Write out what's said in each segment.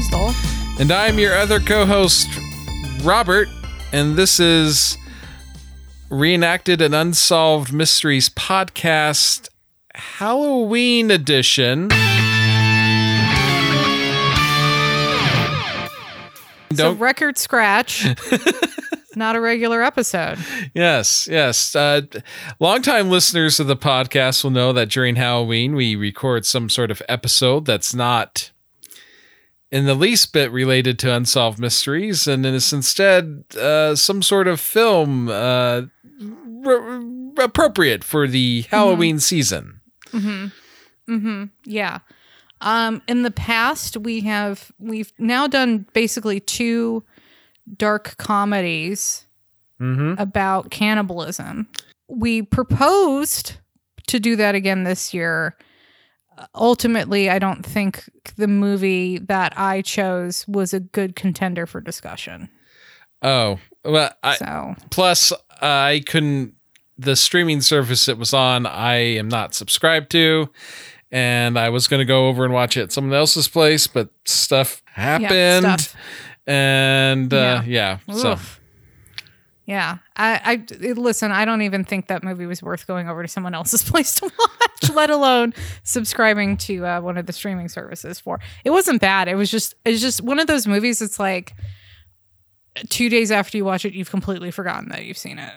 Crystal. And I'm your other co host, Robert, and this is Reenacted and Unsolved Mysteries Podcast Halloween Edition. It's a record scratch, not a regular episode. Yes, yes. Uh, longtime listeners of the podcast will know that during Halloween we record some sort of episode that's not in the least bit related to unsolved mysteries, and is instead uh, some sort of film uh, r- appropriate for the Halloween season. Hmm. Hmm. Yeah. Um, in the past, we have we've now done basically two dark comedies about cannibalism. We proposed to do that again this year. Ultimately, I don't think the movie that I chose was a good contender for discussion. Oh, well, I, So, plus I couldn't. The streaming service it was on, I am not subscribed to, and I was going to go over and watch it at someone else's place, but stuff happened, stuff. and uh, yeah, so Oof. Yeah, I, I listen. I don't even think that movie was worth going over to someone else's place to watch, let alone subscribing to uh, one of the streaming services for. It wasn't bad. It was just it's just one of those movies. It's like two days after you watch it, you've completely forgotten that you've seen it.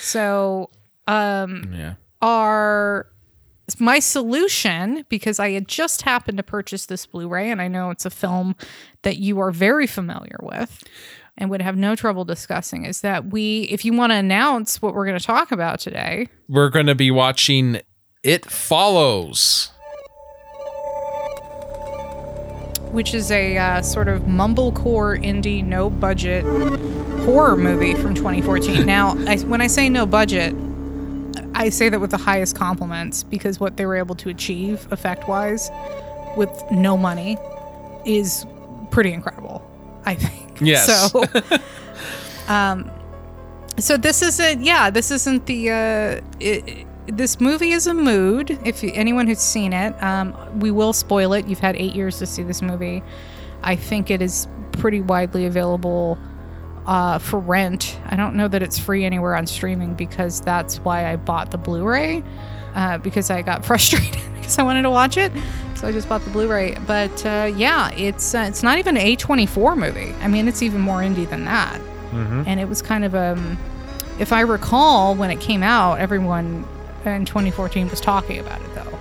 So, um, yeah. our my solution because I had just happened to purchase this Blu-ray and I know it's a film that you are very familiar with and would have no trouble discussing is that we if you want to announce what we're going to talk about today We're going to be watching It Follows. which is a uh, sort of mumblecore indie no budget horror movie from 2014 now I, when I say no budget I say that with the highest compliments because what they were able to achieve effect wise with no money is pretty incredible, I think. Yes. So, um, so this isn't, yeah, this isn't the, uh, it, this movie is a mood. If anyone who's seen it, um, we will spoil it. You've had eight years to see this movie. I think it is pretty widely available uh, for rent. I don't know that it's free anywhere on streaming because that's why I bought the Blu-ray uh, because I got frustrated because I wanted to watch it, so I just bought the Blu-ray. But uh, yeah, it's uh, it's not even an A24 movie. I mean, it's even more indie than that. And it was kind of um, if I recall, when it came out, everyone in 2014 was talking about it though.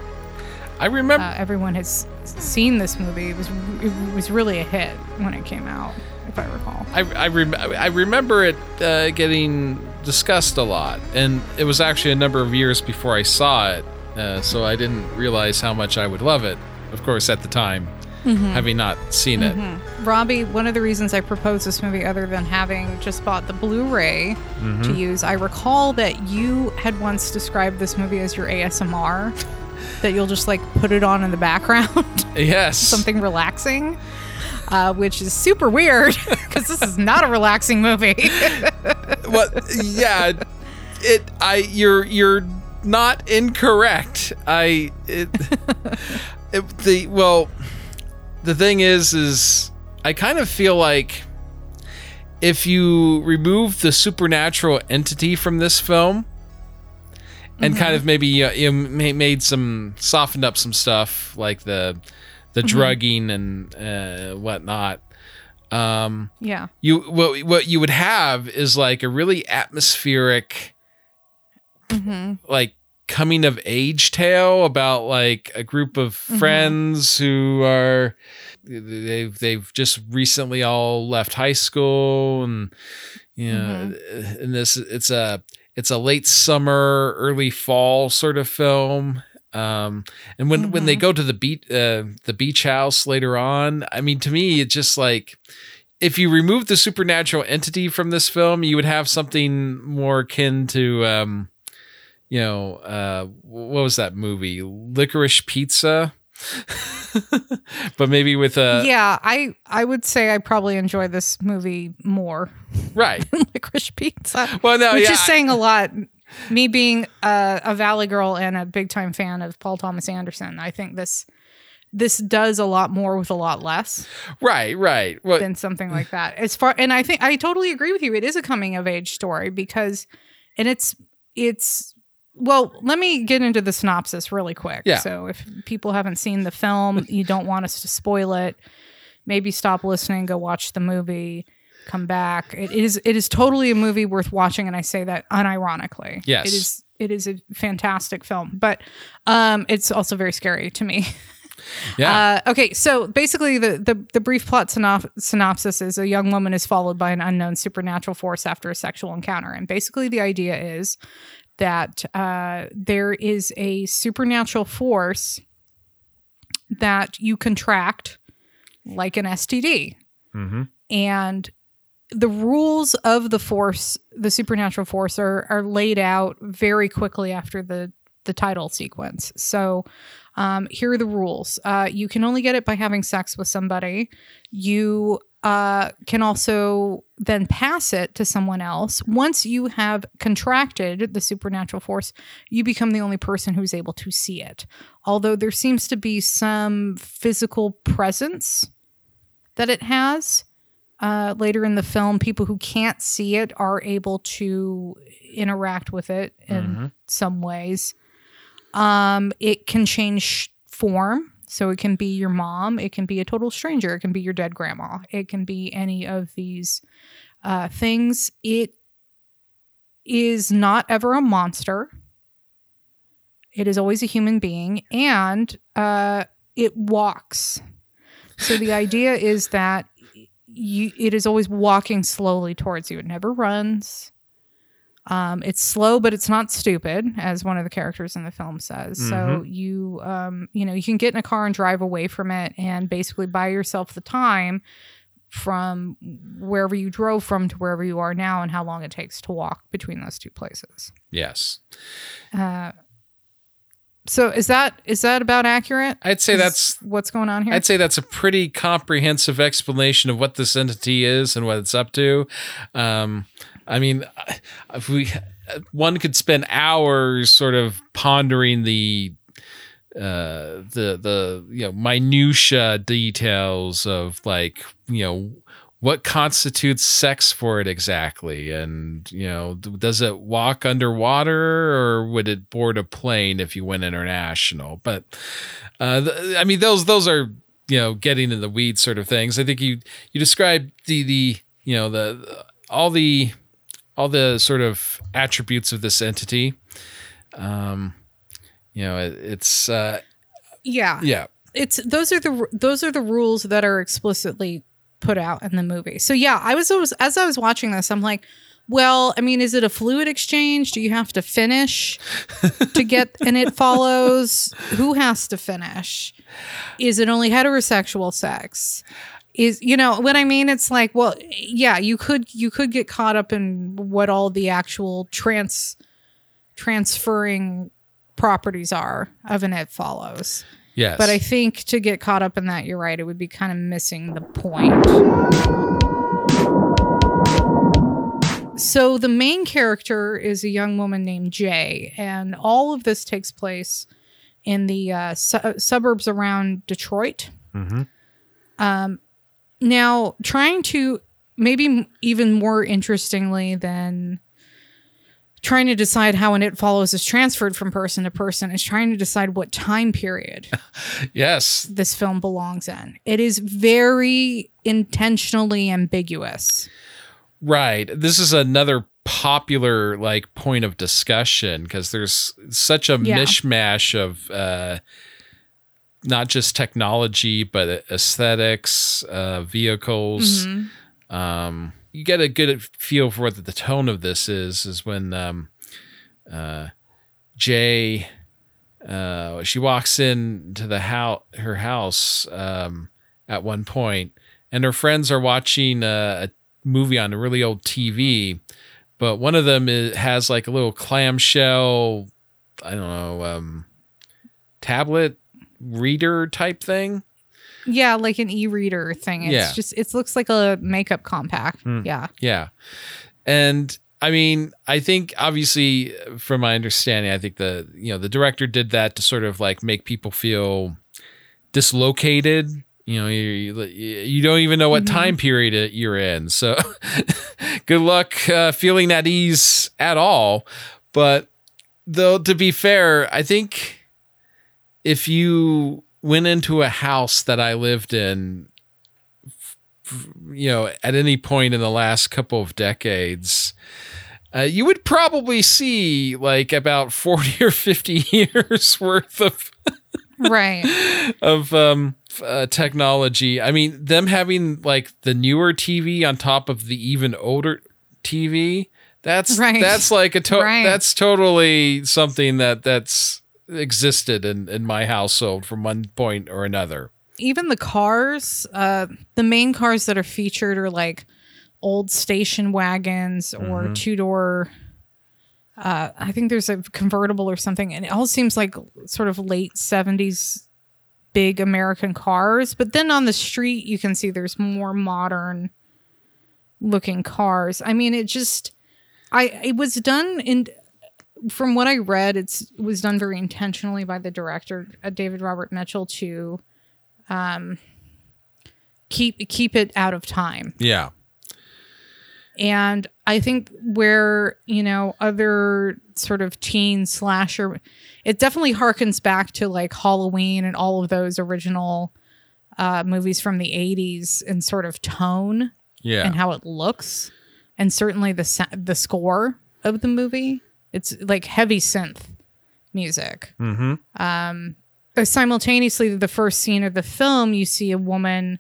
I remember. Uh, everyone has seen this movie. It was it was really a hit when it came out, if I recall. I I, rem- I remember it uh, getting discussed a lot, and it was actually a number of years before I saw it, uh, so I didn't realize how much I would love it. Of course, at the time, having not seen it. Robbie, one of the reasons I proposed this movie, other than having just bought the Blu ray to use, I recall that you had once described this movie as your ASMR, that you'll just like put it on in the background, Yes, something relaxing, uh, which is super weird because this is not a relaxing movie. Well, yeah, it. I you're you're not incorrect. I it, it the well, the thing is is I kind of feel like if you remove the supernatural entity from this film and kind of maybe uh, you ma- made some softened up some stuff like the the drugging and uh, whatnot. Um yeah. you what what you would have is like a really atmospheric like coming of age tale about like a group of friends who are they've they've just recently all left high school and you know and this it's a it's a late summer early fall sort of film um and when when they go to the beach uh, the beach house later on i mean to me it's just like if you remove the supernatural entity from this film, you would have something more akin to, um, you know, uh, what was that movie? Licorice Pizza. but maybe with a yeah, I I would say I probably enjoy this movie more right. Licorice Pizza. Well, no, which yeah, is saying a lot. Me being a, a Valley girl and a big time fan of Paul Thomas Anderson, I think this this does a lot more with a lot less Right, right. Well, than something like that. As far and I think I totally agree with you. It is a coming of age story because and it's it's well, let me get into the synopsis really quick. Yeah. So if people haven't seen the film, you don't want us to spoil it, maybe stop listening, go watch the movie, come back. It is it is totally a movie worth watching and I say that unironically. Yes. It is it is a fantastic film, but um it's also very scary to me. yeah. Uh, okay, so basically, the, the, the brief plot synop- synopsis is a young woman is followed by an unknown supernatural force after a sexual encounter. And basically, the idea is that uh, there is a supernatural force that you contract like an STD. mm-hmm. And the rules of the force, the supernatural force, are, are laid out very quickly after the, the title sequence. So um, here are the rules. Uh, you can only get it by having sex with somebody. You uh, can also then pass it to someone else. Once you have contracted the supernatural force, you become the only person who's able to see it. Although there seems to be some physical presence that it has. Uh, later in the film, people who can't see it are able to interact with it in Mhm. some ways. Um, it can change form. So it can be your mom, it can be a total stranger, it can be your dead grandma, it can be any of these uh, things. It is not ever a monster. It is always a human being, and uh, it walks. So the idea is that you, it is always walking slowly towards you. It never runs. Um, it's slow, but it's not stupid, as one of the characters in the film says. So you, um, you know, you can get in a car and drive away from it, and basically buy yourself the time from wherever you drove from to wherever you are now, and how long it takes to walk between those two places. Yes. Uh, so is that is that about accurate? I'd say Is that's what's going on here. I'd say that's a pretty comprehensive explanation of what this entity is and what it's up to. Um, I mean, if we one could spend hours sort of pondering the uh the the you know minutia details of like you know what constitutes sex for it exactly? And you know does it walk underwater or would it board a plane if you went international? But uh th- i mean those those are you know getting in the weeds sort of things. I think you you described the the you know the, the all the all the sort of attributes of this entity. Um you know it, it's uh yeah, yeah. It's those are the those are the rules that are explicitly put out in the movie. So yeah, I was always as I was watching this, I'm like, well, I mean, is it a fluid exchange? Do you have to finish to get and it follows? Who has to finish? Is it only heterosexual sex? Is you know what I mean? It's like, well, yeah, you could you could get caught up in what all the actual trans transferring properties are of an it follows. Yes But I think to get caught up in that, you're right. It would be kind of missing the point. So the main character is a young woman named Jay, and all of this takes place in the uh, su- suburbs around Detroit. Mhm. Um, now, trying to maybe even more interestingly than trying to decide how an it follows is transferred from person to person is trying to decide what time period yes this film belongs in. It is very intentionally ambiguous. Right. This is another popular like point of discussion because there's such a Yeah. mishmash of uh not just technology but aesthetics, uh vehicles. Mm-hmm. Um you get a good feel for what the tone of this is is when um uh Jay uh she walks in to the house her house um at one point and her friends are watching uh, a movie on a really old TV, but one of them is, has like a little clamshell, I don't know, um, tablet reader type thing. Yeah, like an e-reader thing. It's Yeah. just it looks like a makeup compact. Hmm. Yeah. Yeah. And I mean, I think obviously from my understanding, I think the, you know, the director did that to sort of like make people feel dislocated. You know, you, you don't even know what time period you're in. So good luck uh, feeling at ease at all. But though, to be fair, I think if you went into a house that I lived in, you know, at any point in the last couple of decades, uh, you would probably see like about 40 or 50 years worth of right of um uh, technology. I mean, them having like the newer TV on top of the even older TV, that's Right. that's like a to- Right. that's totally something that that's existed in in my household from one point or another. even the cars uh the main cars that are featured are like old station wagons or two door uh i think there's a convertible or something and it all seems like sort of late 70s big american cars but then on the street you can see there's more modern looking cars i mean it just i it was done in from what i read it's it was done very intentionally by the director uh, david robert mitchell to um, keep keep it out of time Yeah. and i think where you know other sort of teen slasher it definitely harkens back to like halloween and all of those original uh movies from the 80s in sort of tone Yeah. and how it looks and certainly the the score of the movie it's like heavy synth music mm-hmm. uh, simultaneously the first scene of the film you see a woman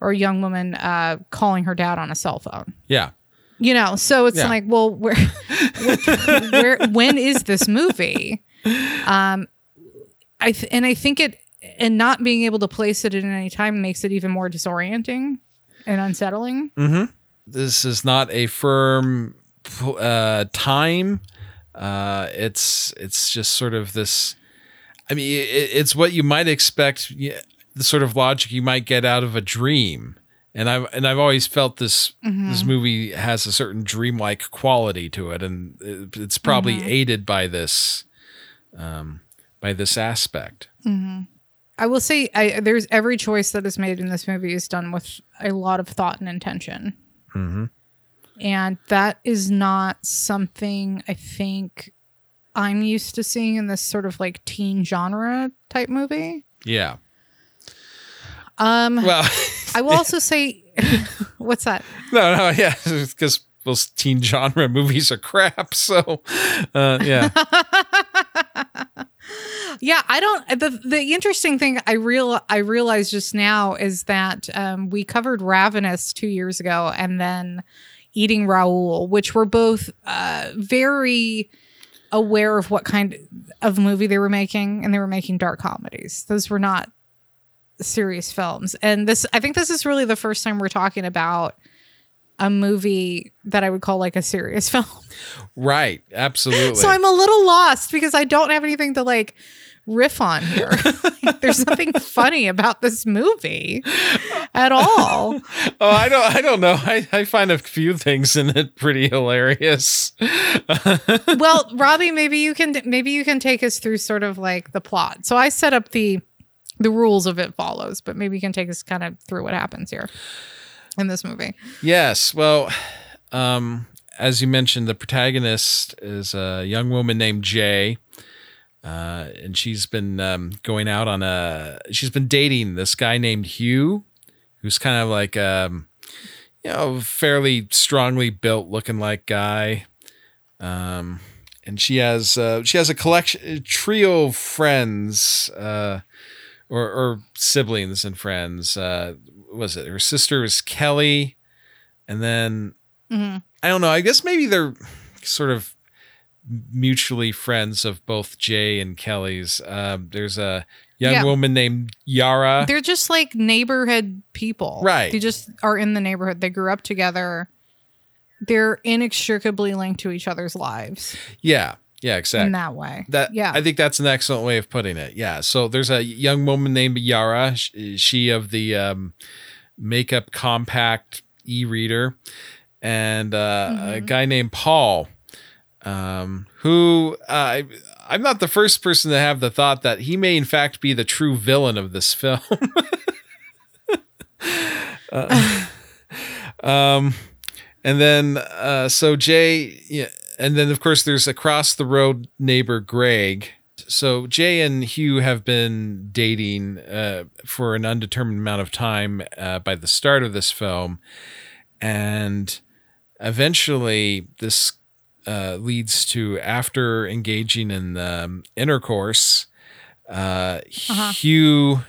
or a young woman uh, calling her dad on a cell phone Yeah. you know so it's Yeah. like well where, where when is this movie um i th- and i think it and not being able to place it at any time makes it even more disorienting and unsettling This is not a firm uh, time. Uh, it's it's just sort of this. I mean, it, it's what you might expect. The sort of logic you might get out of a dream. And I've and I've always felt this this movie has a certain dreamlike quality to it, and it's probably aided by this, um, by this aspect. i will say I, there's every choice that is made in this movie is done with a lot of thought and intention and that is not something i think i'm used to seeing in this sort of like teen genre type movie Yeah. um Well, i will also say what's that no, no, yeah, because those teen genre movies are crap. So, uh, yeah. Yeah, I don't. The the interesting thing I real I realized just now is that um, we covered Ravenous two years ago, and then Eating Raoul, which were both uh, very aware of what kind of movie they were making, and they were making dark comedies. Those were not serious films, and this I think this is really the first time we're talking about a movie that I would call like a serious film. Right. Absolutely. So I'm a little lost because I don't have anything to like riff on here. There's nothing funny about this movie at all. oh, I don't. I don't know. I, I find a few things in it pretty hilarious. Well, Robbie, maybe you can maybe you can take us through sort of like the plot. So I set up the the rules of it follows, but maybe you can take us kind of through what happens here in this movie. Yes. Well, um, as you mentioned, the protagonist is a young woman named Jay. Uh, and she's been um, going out on a. She's been dating this guy named Hugh, who's kind of like um, you know, fairly strongly built looking like guy. Um, and she has uh, she has a collection a trio of friends uh, or, or siblings and friends. Uh, what was it her sister is Kelly, and then Mhm. I don't know. I guess maybe they're sort of mutually friends of both Jay and Kelly's. Um, there's a young Yeah. woman named Yara. They're just like neighborhood people. Right. They just are in the neighborhood. They grew up together. They're inextricably linked to each other's lives yeah, yeah, exactly. in that way. That yeah. I think that's an excellent way of putting it. Yeah. So there's a young woman named Yara. She of the um, makeup compact e-reader, and uh, a Mm-hmm. guy named Paul. Um, who uh, I'm not the first person to have the thought that he may in fact be the true villain of this film. uh, um, and then uh, so Jay, yeah, and then of course there's across the road neighbor Greg. So Jay and Hugh have been dating uh, for an undetermined amount of time uh, by the start of this film, and eventually this uh, leads to after engaging in um, intercourse, uh, uh-huh. Hugh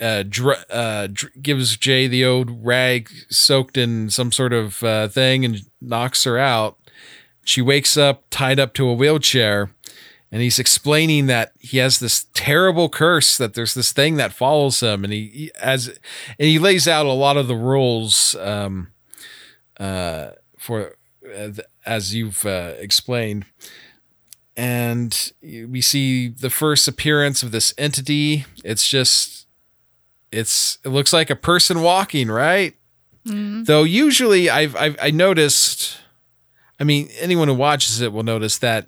uh, dr- uh, dr- gives Jay the old rag soaked in some sort of uh, thing and knocks her out. She wakes up tied up to a wheelchair, and he's explaining that he has this terrible curse that there's this thing that follows him, and he, he as and he lays out a lot of the rules um, uh, for uh, as you've uh, explained. And we see the first appearance of this entity. It's just, it's, it looks like a person walking, right? Mm-hmm. Though usually I've, I've, I noticed, I mean, anyone who watches it will notice that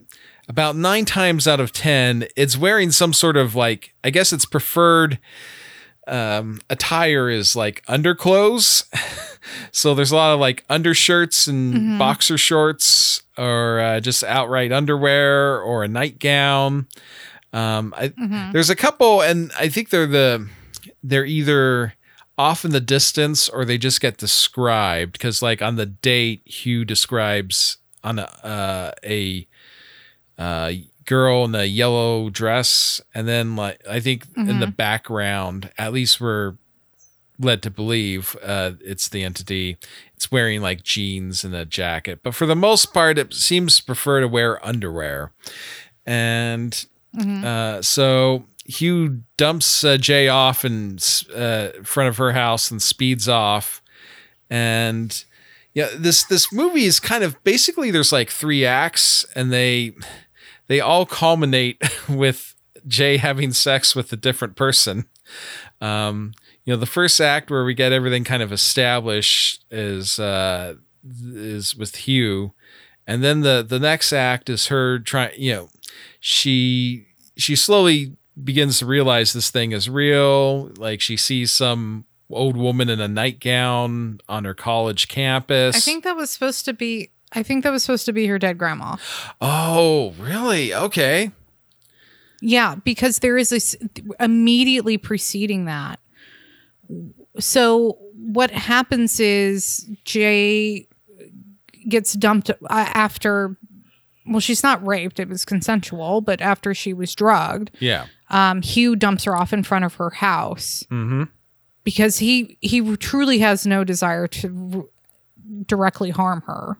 about nine times out of 10, it's wearing some sort of like, I guess it's preferred um, attire is like underclothes. so there's a lot of like undershirts and mm-hmm. boxer shorts or uh, just outright underwear or a nightgown. Um, I, mm-hmm. There's a couple, and I think they're the they're either off in the distance or they just get described because like on the date Hugh describes on a uh, a uh, girl in the yellow dress, and then like I think mm-hmm. in the mm-hmm. background, at least we're led to believe uh, it's the entity. It's wearing like jeans and a jacket, but for the most part, it seems to prefer to wear underwear. And mm-hmm. uh, so Hugh dumps uh, Jay off in uh, front of her house and speeds off. And yeah, this this movie is kind of basically there's like three acts, and they they all culminate with Jay having sex with a different person. Um, you know, the first act where we get everything kind of established is uh, is with Hugh, and then the the next act is her trying. You know, she she slowly begins to realize this thing is real. Like she sees some old woman in a nightgown on her college campus. I think that was supposed to be I think that was supposed to be her dead grandma. Oh, really? Okay. Yeah, because there is this immediately preceding that. So what happens is Jay gets dumped uh, after well she's not raped it was consensual but after she was drugged yeah um, hugh dumps her off in front of her house mm-hmm. because he he truly has no desire to r- directly harm her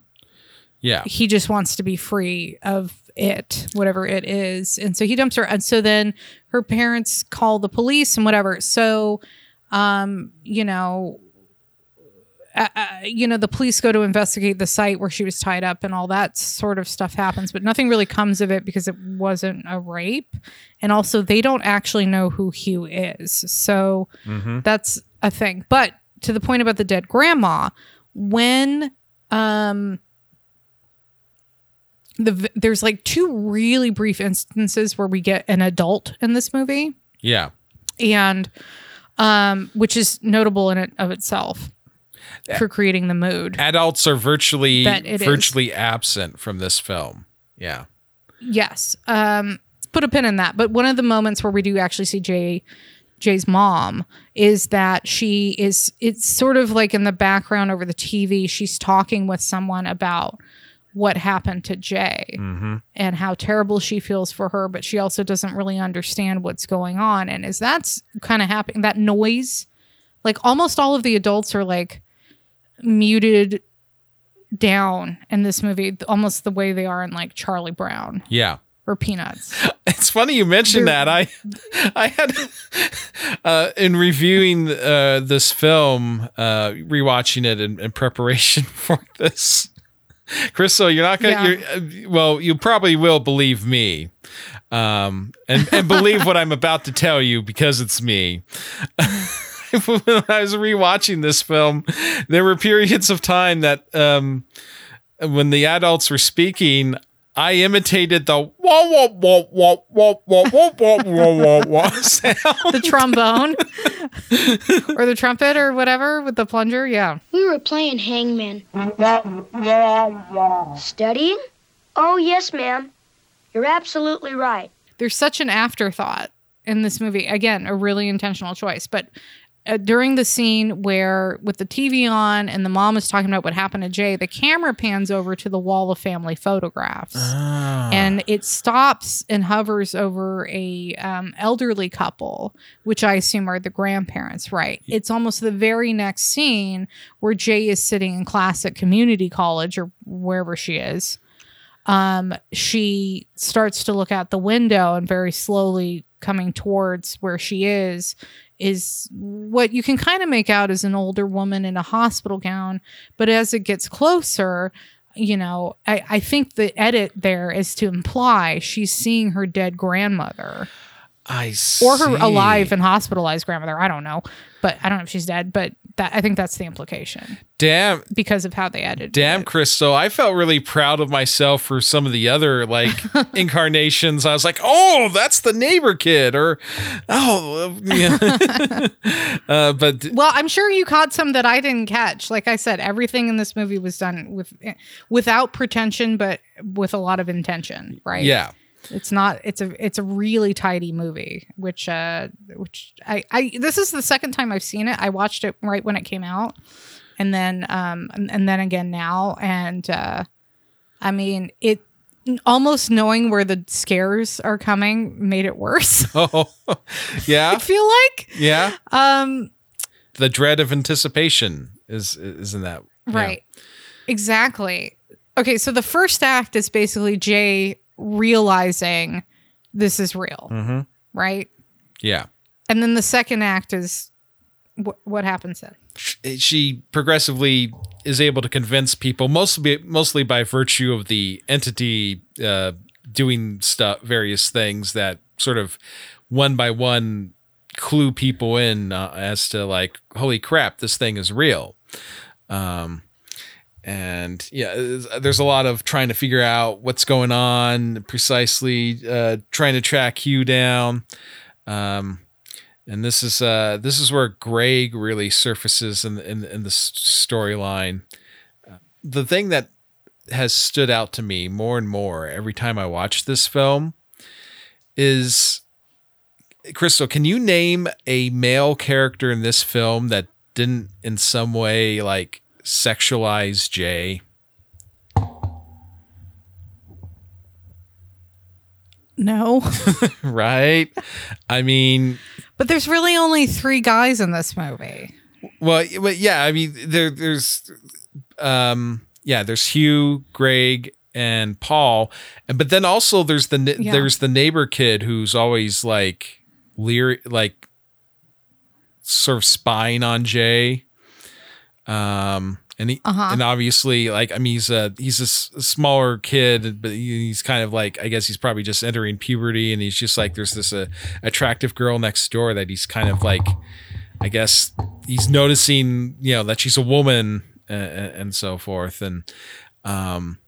yeah. He just wants to be free of it, whatever it is. And so he dumps her. And so then her parents call the police and whatever. So, um, you know, uh, uh, you know, the police go to investigate the site where she was tied up and all that sort of stuff happens, but nothing really comes of it because it wasn't a rape. And also, they don't actually know who Hugh is. So mm-hmm. that's a thing. But to the point about the dead grandma, when um, the there's like two really brief instances where we get an adult in this movie. Yeah. And um which is notable in it of itself for creating the mood. Adults are virtually virtually is. absent from this film. Yeah. Yes. Um put a pin in that. But one of the moments where we do actually see Jay Jay's mom is that she is it's sort of like in the background over the TV she's talking with someone about what happened to Jay mm-hmm. and how terrible she feels for her, but she also doesn't really understand what's going on. And is that's kind of happening, that noise, like almost all of the adults are like muted down in this movie, almost the way they are in like Charlie Brown. Yeah. Or peanuts. It's funny you mentioned They're, that. I, I had, uh, in reviewing uh, this film, uh, rewatching it in, in preparation for this, Crystal, you're not gonna. Yeah. You're, well, you probably will believe me, um, and and believe what I'm about to tell you because it's me. when I was rewatching this film, there were periods of time that um, when the adults were speaking, I imitated the wah wah wah wah wah wah wah wah wah wah wah sound. The trombone or the trumpet or whatever with the plunger. Yeah. We were playing hangman. Studying? Oh, yes, ma'am. You're absolutely right. There's such an afterthought in this movie. Again, a really intentional choice. But uh, during the scene where with the TV on and the mom is talking about what happened to Jay, the camera pans over to the wall of family photographs, and it stops and hovers over a um, elderly couple, which I assume are the grandparents. Right? It's almost the very next scene where Jay is sitting in class at community college or wherever she is. Um, she starts to look out the window and very slowly coming towards where she is is what you can kind of make out as an older woman in a hospital gown. But as it gets closer, you know, I, I think the edit there is to imply she's seeing her dead grandmother I see. or her alive and hospitalized grandmother. I don't know, but I don't know if she's dead. But that I think that's the implication Damn, because of how they edited. damn, it. Crystal. I felt really proud of myself for some of the other like incarnations. I was like, oh, that's the neighbor kid, or oh, yeah. uh, but Well, I'm sure you caught some that I didn't catch. Like I said, everything in this movie was done with without pretension, but with a lot of intention. Right? yeah. It's not. It's a. It's a really tidy movie. Which, uh, which I, I. This is the second time I've seen it. I watched it right when it came out, and then, um, and, and then again now. And, uh, I mean, it almost knowing where the scares are coming made it worse. Oh, yeah, I feel like, yeah. um, The dread of anticipation is isn't that yeah. Right. Exactly. Okay, so the first act is basically Jay realizing this is real, Mm-hmm. right? Yeah. And then the second act is wh- what happens then? she progressively is able to convince people mostly mostly by virtue of the entity uh, doing stuff various things that sort of one by one clue people in uh, as to like holy crap this thing is real um and yeah there's- there's a lot of trying to figure out what's going on precisely uh trying to track hugh down um and this is uh this is where Greg really surfaces in in, in the storyline. Uh, The thing that has stood out to me more and more every time I watch this film is Crystal. Can you name a male character in this film that didn't in some way like sexualize Jay? No. Right? I mean, but there's really only three guys in this movie. Well, but yeah, I mean, there, there's, um, yeah, there's Hugh, Greg, and Paul, and but then also there's the Yeah. there's the neighbor kid who's always like leer like sort of spying on Jay. Um, and he Uh-huh. and obviously like I mean he's a he's a s- smaller kid, but he's kind of like I guess he's probably just entering puberty, and he's just like there's this uh, attractive girl next door that he's kind of like. I guess he's noticing, you know, that she's a woman uh, and so forth. And, um,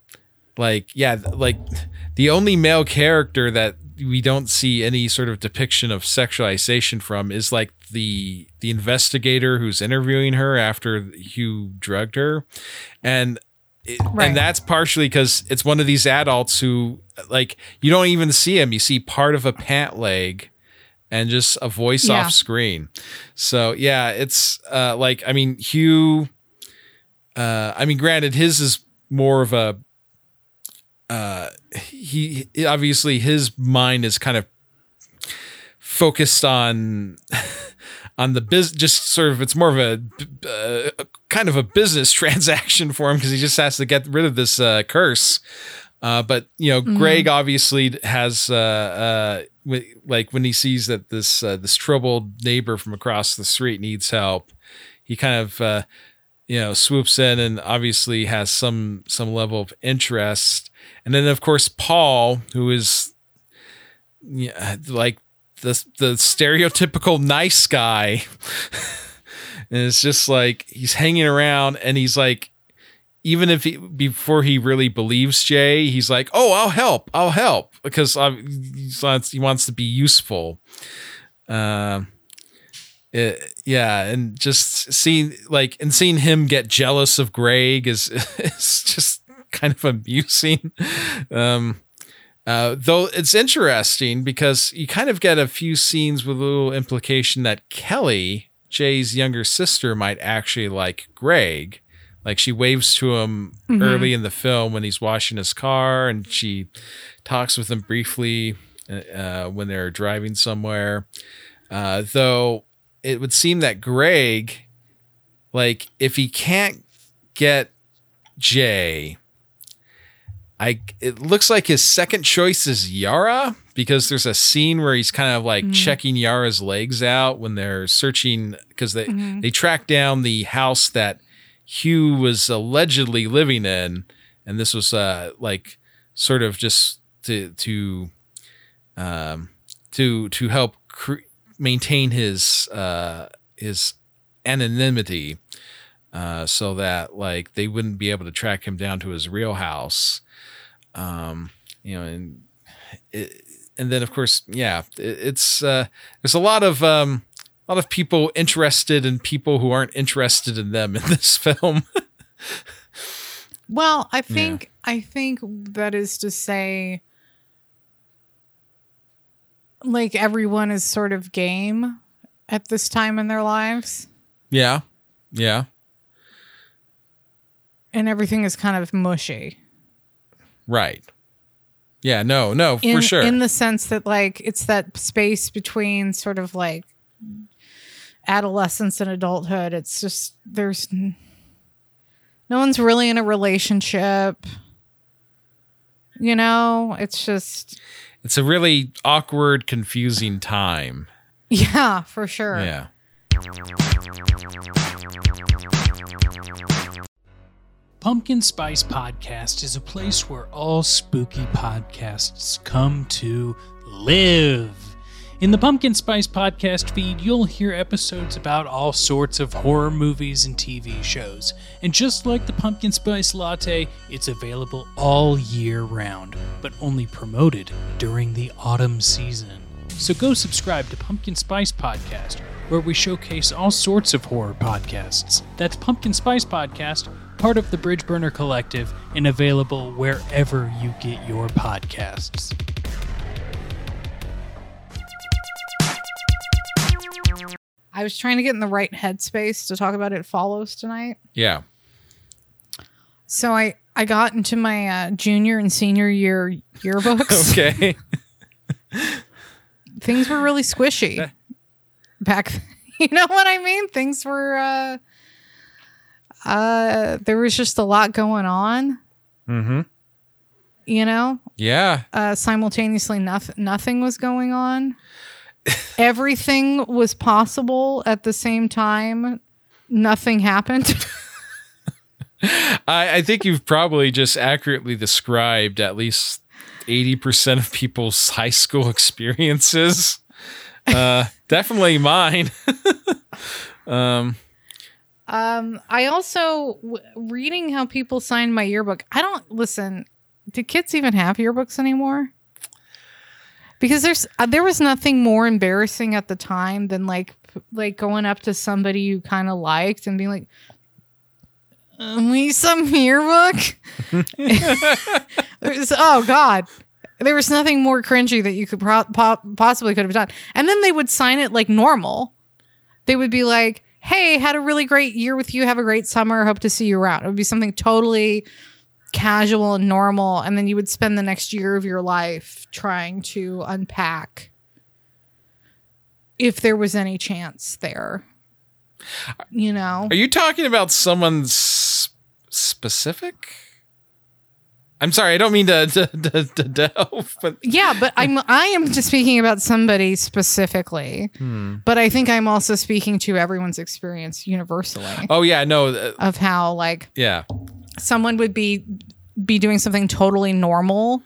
like, yeah, like the only male character that we don't see any sort of depiction of sexualization from is like the, the investigator who's interviewing her after Hugh drugged her. And, it, Right. and that's partially because it's one of these adults who, like, you don't even see him. You see part of a pant leg and just a voice Yeah. off screen. So yeah, it's uh like I mean Hugh uh I mean granted his is more of a uh he obviously his mind is kind of focused on on the biz just sort of it's more of a uh, kind of a business transaction for him because he just has to get rid of this uh curse uh, but you know, Greg obviously has uh, uh, wi- like when he sees that this uh, this troubled neighbor from across the street needs help, he kind of uh, you know swoops in and obviously has some some level of interest. And then of course Paul, who is yeah, like the the stereotypical nice guy, and it's just like he's hanging around and he's like even if he before he really believes Jay, he's like, "Oh, I'll help. I'll help," because um, he wants he wants to be useful. Um. it- yeah, and just seeing like and seeing him get jealous of Greg is is just kind of amusing. Um, uh, though it's interesting because you kind of get a few scenes with a little implication that Kelly, Jay's younger sister, might actually like Greg. Like she waves to him early in the film when he's washing his car, and she talks with him briefly uh, when they're driving somewhere. Uh, though it would seem that Greg, like, if he can't get Jay, I it looks like his second choice is Yara because there's a scene where he's kind of like checking Yara's legs out when they're searching because they they track down the house that Hugh was allegedly living in, and this was uh like sort of just to to um to to help cre- maintain his uh his anonymity uh so that like they wouldn't be able to track him down to his real house um you know and it, and then of course yeah it, it's uh there's a lot of um a lot of people interested in people who aren't interested in them in this film. Well, I think I think that is to say like everyone is sort of game at this time in their lives. Yeah. Yeah. And everything is kind of mushy. Right yeah no no In, for sure in the sense that like it's that space between sort of like adolescence and adulthood. It's just there's no one's really in a relationship. You know, it's just it's a really awkward confusing time yeah, for sure. yeah Pumpkin Spice Podcast is a place where all spooky podcasts come to live. In the Pumpkin Spice Podcast feed, you'll hear episodes about all sorts of horror movies and TV shows. And just like the Pumpkin Spice Latte, it's available all year round, but only promoted during the autumn season. So go subscribe to Pumpkin Spice Podcast, where we showcase all sorts of horror podcasts. That's Pumpkin Spice Podcast, part of the Bridge Burner Collective, and available wherever you get your podcasts. I was trying to get in the right headspace to talk about it follows tonight. yeah So I I got into my uh, junior and senior year yearbooks. okay Things were really squishy back. You know what I mean? Things were. uh uh There was just a lot going on. mm-hmm You know, yeah uh, simultaneously nothing nothing was going on. Everything was possible at the same time. Nothing happened. I, I think you've probably just accurately described at least 80% of people's high school experiences. Uh, definitely mine. um, Um, I also w- reading how people signed my yearbook. I don't listen. Do kids even have yearbooks anymore? Because there's uh, there was nothing more embarrassing at the time than like p- like going up to somebody you kind of liked and being like, "Uh, "We some yearbook." Oh God, there was nothing more cringy that you could pro- po- possibly could have done. And then they would sign it like normal they would be like, "Hey, had a really great year with you. Have a great summer. Hope to see you around." It would be something totally casual and normal, and then you would spend the next year of your life trying to unpack if there was any chance there. You know, are you talking about someone specific? I'm sorry, I don't mean to, to, to, to delve, but yeah, but I'm I am just speaking about somebody specifically, but I think I'm also speaking to everyone's experience universally. Oh yeah, no, uh, of how like yeah, someone would be be doing something totally normal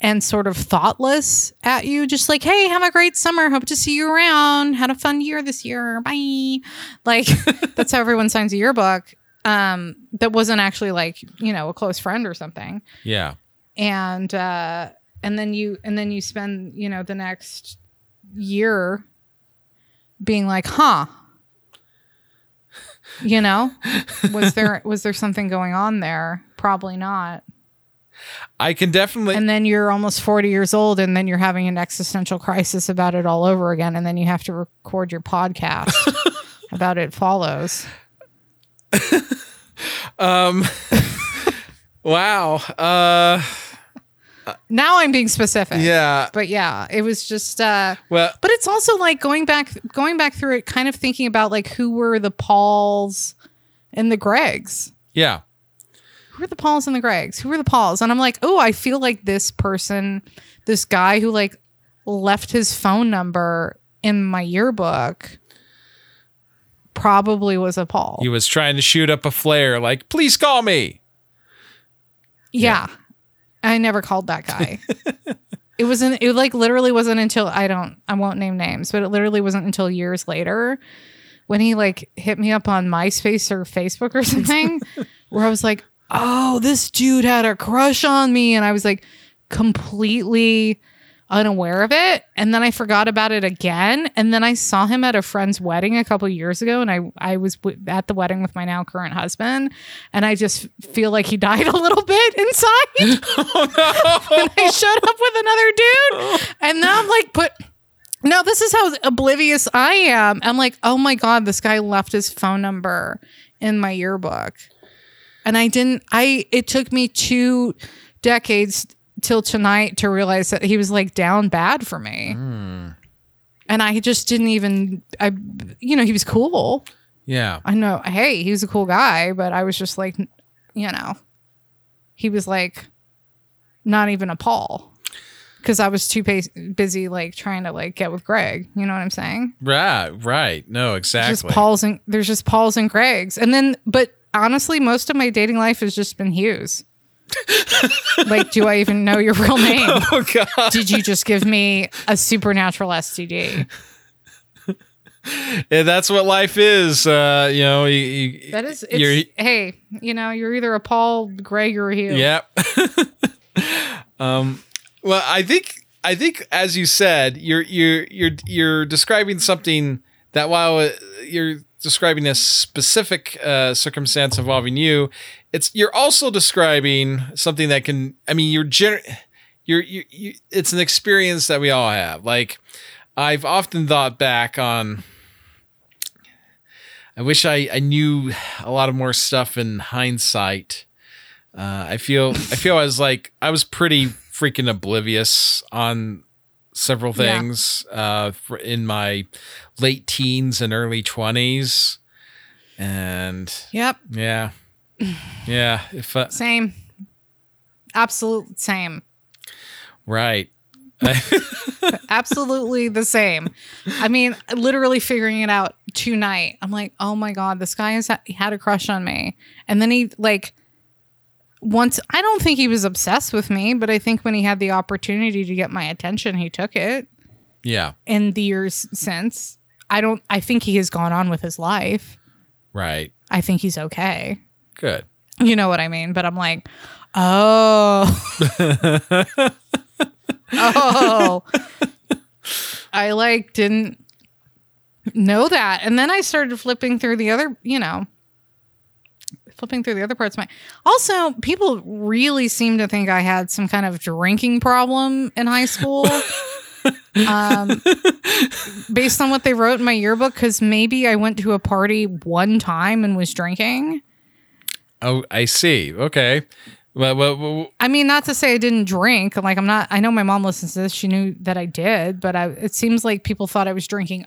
and sort of thoughtless at you just like hey have a great summer. Hope to see you around. Had a fun year this year. Bye. Like that's how everyone signs a yearbook um, that wasn't actually like you know a close friend or something. Yeah. and uh and then you and then you spend you know the next year being like huh. You know? Was there was there something going on there? Probably not. I can definitely and then you're almost 40 years old and then you're having an existential crisis about it all over again and then you have to record your podcast about it follows wow. Uh now i'm being specific yeah. but yeah it was just uh Well, But it's also like going back going back through it, kind of thinking about like who were the Pauls and the Gregs. yeah. Who are the Pauls and the Gregs? Who are the Pauls? And I'm like, oh, I feel like this person, this guy who like left his phone number in my yearbook probably was a Paul. He was trying to shoot up a flare like, "Please call me." yeah. I never called that guy. it wasn't it like literally wasn't until I don't I won't name names, but it literally wasn't until years later when he like hit me up on MySpace or Facebook or something where I was like, "Oh, this dude had a crush on me." And I was like completely unaware of it. And then I forgot about it again. And then I saw him at a friend's wedding a couple years ago and I I was w- at the wedding with my now current husband and I just feel like he died a little bit inside. Oh and I showed up with another dude and now I'm like put no this is how oblivious I am. I'm like oh my god this guy left his phone number in my yearbook. And I didn't I it took me two decades till tonight to realize that he was like down bad for me. And I just didn't even I you know, he was cool. Yeah. I know, hey, he was a cool guy, but I was just like you know, he was like not even a Paul. Cuz I was too busy like trying to like get with Greg, you know what I'm saying? Right. Right. No, exactly. Just. Paul's and there's just Paul's and Greg's. And then but honestly, most of my dating life has just been Hughes. Like, do I even know your real name? oh god. Did you just give me a supernatural STD? Yeah, that's what life is. Uh, you know, you, you, That is, you're- hey, you know, you're either a Paul, Greg, or Hugh. Yep. um, well, I think I think as you said, you're you're you're you're describing something that while you're describing a specific uh, circumstance involving you, it's you're also describing something that can. I mean, you're gener- you're you, you it's an experience that we all have. Like I've often thought back on. I wish I, I knew a lot of more stuff in hindsight. Uh, I feel I feel I was like I was pretty freaking oblivious on several Yeah. things uh, in my late teens and early twenties, and Yep. yeah, yeah. If uh, Same. Absolute same. right, Absolutely the same. I mean, literally figuring it out tonight. I'm like, oh my god, this guy has had a crush on me, and then he like once. I don't think he was obsessed with me, but I think when he had the opportunity to get my attention, he took it. yeah, In the years since, I don't. I think he has gone on with his life. right, I think he's okay. good. You know what I mean? But I'm like, oh, oh, I like didn't know that. And then I started flipping through the other, you know, flipping through the other parts of my. Also, people really seem to think I had some kind of drinking problem in high school. um, based on what they wrote in my yearbook, because maybe I went to a party one time and was drinking. Oh, I see. Okay. Well, well, well, I mean, not to say I didn't drink. Like, I'm not. I know my mom listens to this. She knew that I did, but I, it seems like people thought I was drinking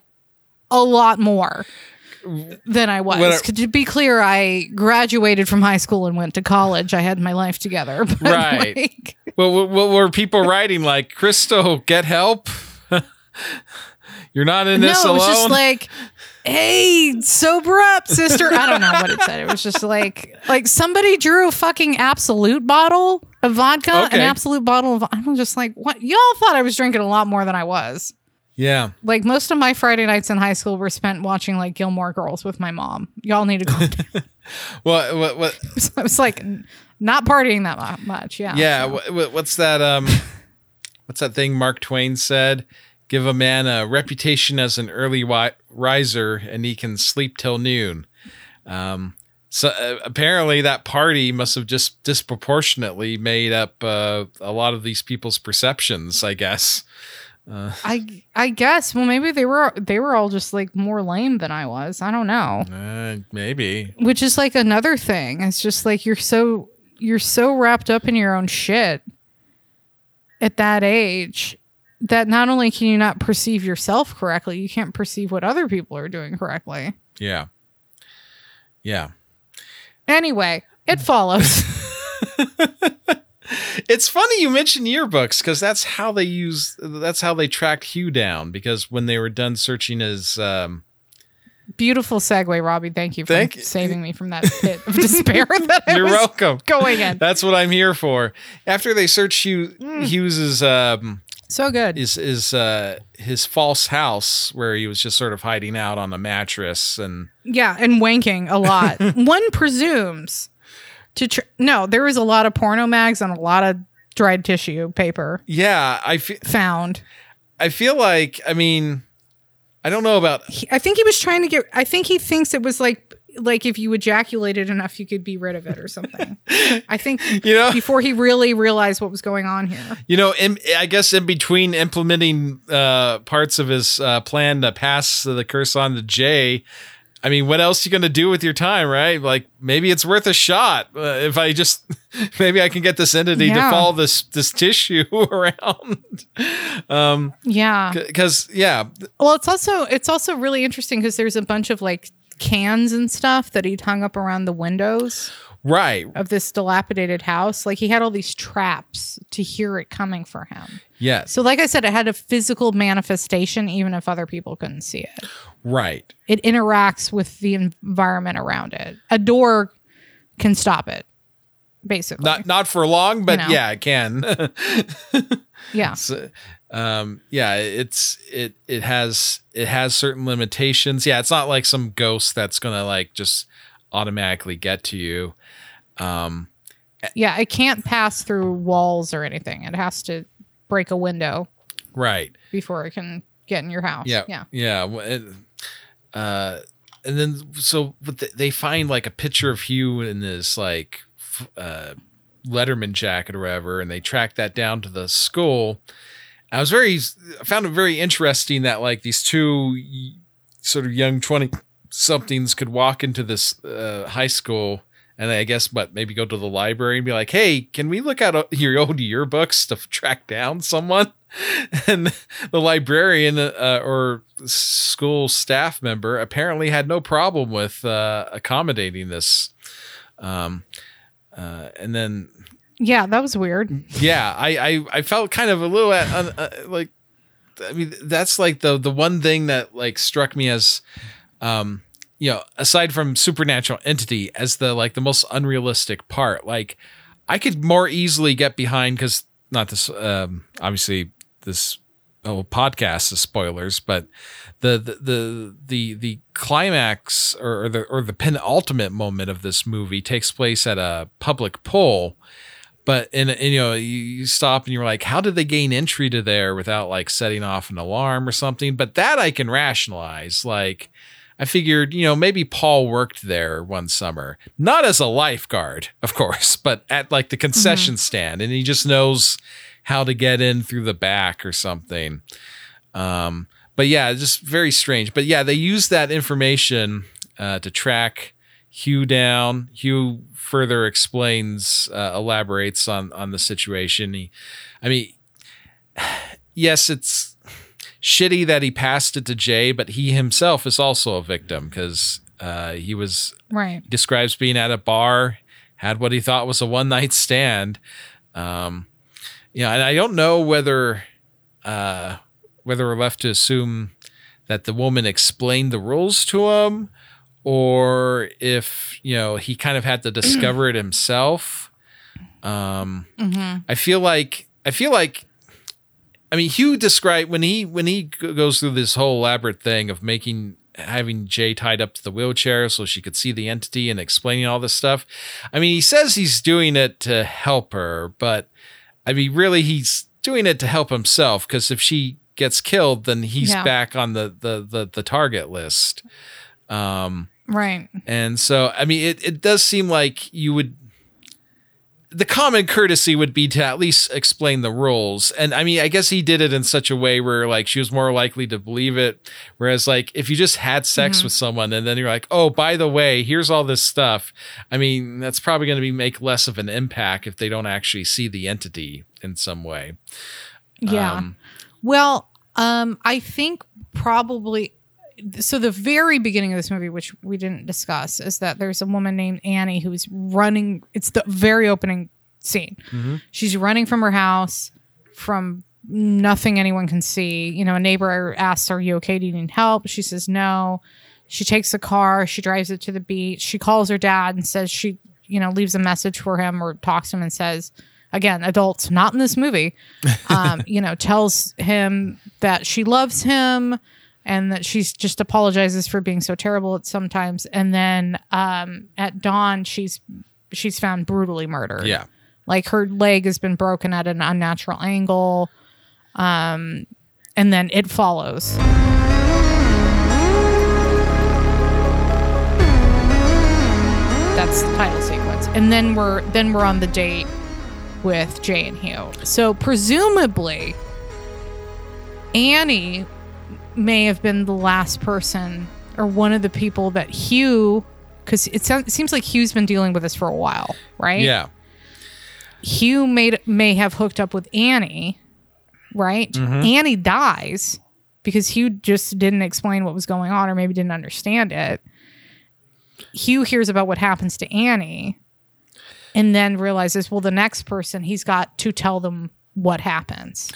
a lot more than I was. Are- to be clear, I graduated from high school and went to college. I had my life together. Right. like, well, what, what were people writing like, Crystal, get help? You're not in this no, this it was just like, "Hey, sober up, sister." I don't know what it said. It was just like, like somebody drew a fucking Absolut bottle of vodka, Okay. an Absolut bottle of. I'm just like, what? Y'all thought I was drinking a lot more than I was. Yeah. Like most of my Friday nights in high school were spent watching like Gilmore Girls with my mom. Y'all need to calm down. Well, what, what, so I was like not partying that much. Yeah. yeah. so. What, what- what's that? Um, what's that thing Mark Twain said? Give a man a reputation as an early wi- riser, and he can sleep till noon. Um, so uh, apparently, that party must have just disproportionately made up uh, a lot of these people's perceptions. I guess. I I guess. Well, maybe they were they were all just like more lame than I was. I don't know. Uh, maybe. Which is like another thing. It's just like you're so you're so wrapped up in your own shit at that age that not only can you not perceive yourself correctly, you can't perceive what other people are doing correctly. Yeah. Yeah. Anyway, it follows. It's funny you mentioned yearbooks because that's how they use. That's how they tracked Hugh down. Because when they were done searching his, um, Beautiful segue, Robbie. Thank you for Thank saving me from that pit of despair that I you're welcome. going in. That's what I'm here for. After they search Hugh, Mm. Hughes's um, So good. is is uh, his false house where he was just sort of hiding out on a mattress and Yeah, and wanking a lot. One presumes to tr- no, there was a lot of porno mags and a lot of dried tissue paper yeah, I fe- found. I feel like I mean, I don't know about He- I think he was trying to get. I think he thinks it was like like if you ejaculated enough, you could be rid of it or something. I think you know before he really realized what was going on here. You know, in, I guess in between implementing uh, parts of his uh, plan to pass the curse on to Jay, I mean, what else you going to do with your time, right? Like maybe it's worth a shot uh, if I just maybe I can get this entity Yeah. to follow this this tissue around. Um, Yeah. because yeah, Well, it's also it's also really interesting because there's a bunch of like cans and stuff that he'd hung up around the windows right, of this dilapidated house. Like he had all these traps to hear it coming for him. yes, So, like I said, it had a physical manifestation, even if other people couldn't see it. right, It interacts with the environment around it. A door can stop it, basically. not not for long, but know. yeah, it can. yeah. So, um yeah it's it it has it has certain limitations yeah it's not like some ghost that's gonna like just automatically get to you um Yeah. It can't pass through walls or anything. It has to break a window right before it can get in your house. yeah Yeah. yeah uh and then so but they find like a picture of hugh in this like uh letterman jacket or whatever and they track that down to the school i was very i found it very interesting that like these two sort of young 20 somethings could walk into this uh, high school and I guess but maybe go to the library and be like, "Hey, can we look at uh, your old yearbooks to track down someone?" And the librarian uh, or school staff member apparently had no problem with uh, accommodating this. Um, uh, and then Yeah. That was weird. yeah, I I, I felt kind of a little at, uh, uh, like I mean that's like the the one thing that like struck me as um you know aside from supernatural entity as the like the most unrealistic part like I could more easily get behind cuz not this um obviously this whole podcast is spoilers but the the the the, the climax or, or the or the penultimate moment of this movie takes place at a public poll but and you know you, you stop and you're like how did they gain entry to there without like setting off an alarm or something? But that i can rationalize like i figured you know maybe paul worked there one summer not as a lifeguard of course but at like the concession stand and he just knows how to get in through the back or something um but yeah just very strange but yeah they use that information uh, to track Hugh down. Hugh further explains, uh, elaborates on on the situation. He, I mean, yes, it's shitty that he passed it to Jay, but he himself is also a victim because uh, he was Right. describes being at a bar, had what he thought was a one night stand. Um, you know, and I don't know whether uh, whether we're left to assume that the woman explained the rules to him, or if you know he kind of had to discover it himself. Um, Mm-hmm. I feel like I feel like I mean, Hugh described when he when he goes through this whole elaborate thing of making having Jay tied up to the wheelchair so she could see the entity and explaining all this stuff. I mean, he says he's doing it to help her, but I mean, really, he's doing it to help himself because if she gets killed, then he's Yeah. back on the the the, the target list. Um, Right. and so, I mean, it, it does seem like you would. The common courtesy would be to at least explain the rules. And I mean, I guess he did it in such a way where like she was more likely to believe it. Whereas, like, if you just had sex with someone and then you're like, oh, by the way, here's all this stuff. I mean, that's probably going to be make less of an impact if they don't actually see the entity in some way. Yeah. Um, Well, um, I think probably so the very beginning of this movie, which we didn't discuss, is that there's a woman named Annie who's running. It's the very opening scene. She's running from her house from nothing anyone can see. You know, a neighbor asks, Are you okay? Do you need help? She says no. She takes a car, she drives it to the beach. She calls her dad and says she, you know, leaves a message for him or talks to him and says, again, adults, not in this movie, um, you know, tells him that she loves him and that she's just apologizes for being so terrible at sometimes. And then um, at dawn, she's she's found brutally murdered. yeah. Like her leg has been broken at an unnatural angle. Um, and then it follows. That's the title sequence. And then we're then we're on the date with Jay and Hugh. So presumably Annie may have been the last person or one of the people that Hugh because it, sounds, it seems like Hugh's been dealing with this for a while, right? Yeah. Hugh made may have hooked up with Annie, right? Mm-hmm. Annie dies because Hugh just didn't explain what was going on or maybe didn't understand it. Hugh hears about what happens to Annie and then realizes, well, the next person he's got to tell them what happens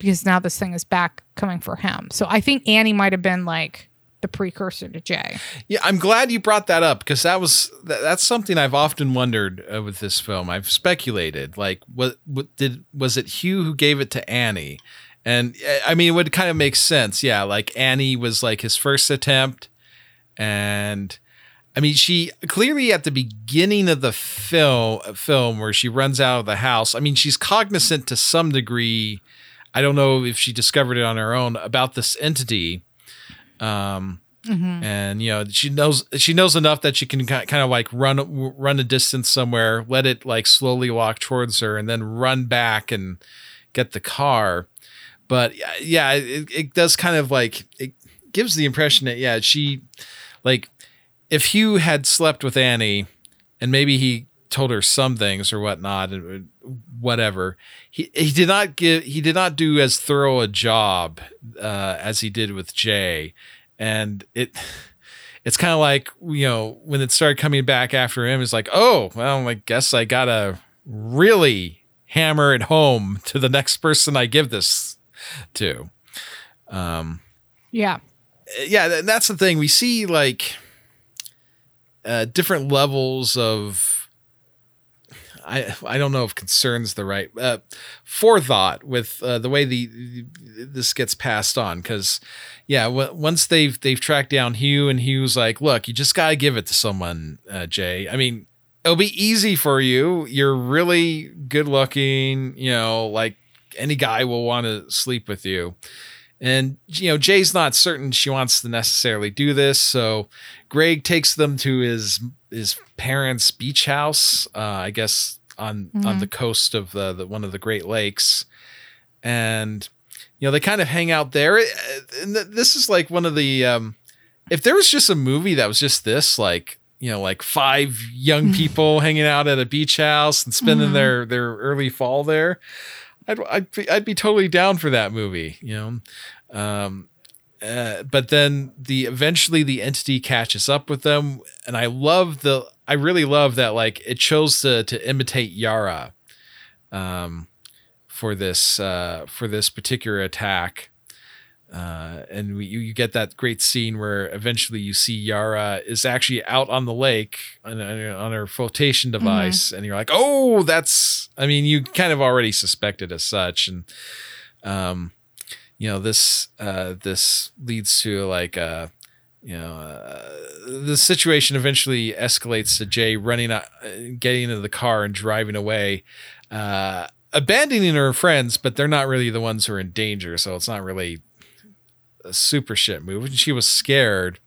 because now this thing is back coming for him. So I think Annie might have been like the precursor to Jay. Yeah, I'm glad you brought that up because that was that, that's something I've often wondered uh, with this film. I've speculated like what, what did was it Hugh who gave it to Annie? And uh, I mean, it would kind of make sense. Yeah, like Annie was like his first attempt, and I mean, she clearly at the beginning of the film film where she runs out of the house. I mean, she's cognizant to some degree. I don't know if she discovered it on her own about this entity. Um, and you know she knows she knows enough that she can kind of like run run a distance somewhere, let it like slowly walk towards her, and then run back and get the car. But yeah, it, it does kind of like it gives the impression that yeah she like if Hugh had slept with Annie and maybe he told her some things or whatnot and whatever he he did not give he did not do as thorough a job uh, as he did with Jay and it it's kind of like you know when it started coming back after him it's like oh well I guess I gotta really hammer it home to the next person I give this to um Yeah. yeah, th- that's the thing. We see like uh, different levels of I I don't know if concerns the right uh, forethought with uh, the way the this gets passed on because yeah w- once they've they've tracked down Hugh and Hugh's like look you just gotta give it to someone uh, Jay. I mean it'll be easy for you. You're really good looking you know like any guy will want to sleep with you. And you know, Jay's not certain she wants to necessarily do this, so Greg takes them to his his parents' beach house, uh, I guess on on the coast of the, the one of the Great Lakes, and you know they kind of hang out there. Uh, And this is like one of the um, if there was just a movie that was just this, like you know, like five young people hanging out at a beach house and spending their their early fall there. I'd, I'd, be, I'd be totally down for that movie, you know. Um, uh, but then the eventually the entity catches up with them, and I love the I really love that like it chose to to imitate Yara, um, for this uh, for this particular attack. Uh, and we, you, you get that great scene where eventually you see Yara is actually out on the lake on, on her flotation device, and you're like, oh, that's. I mean, you kind of already suspected as such, and um, you know this uh, this leads to like uh, you know uh, the situation eventually escalates to Jay running out, uh, getting into the car and driving away. Uh, abandoning her friends, but they're not really the ones who are in danger, so it's not really a super shit move. And she was scared.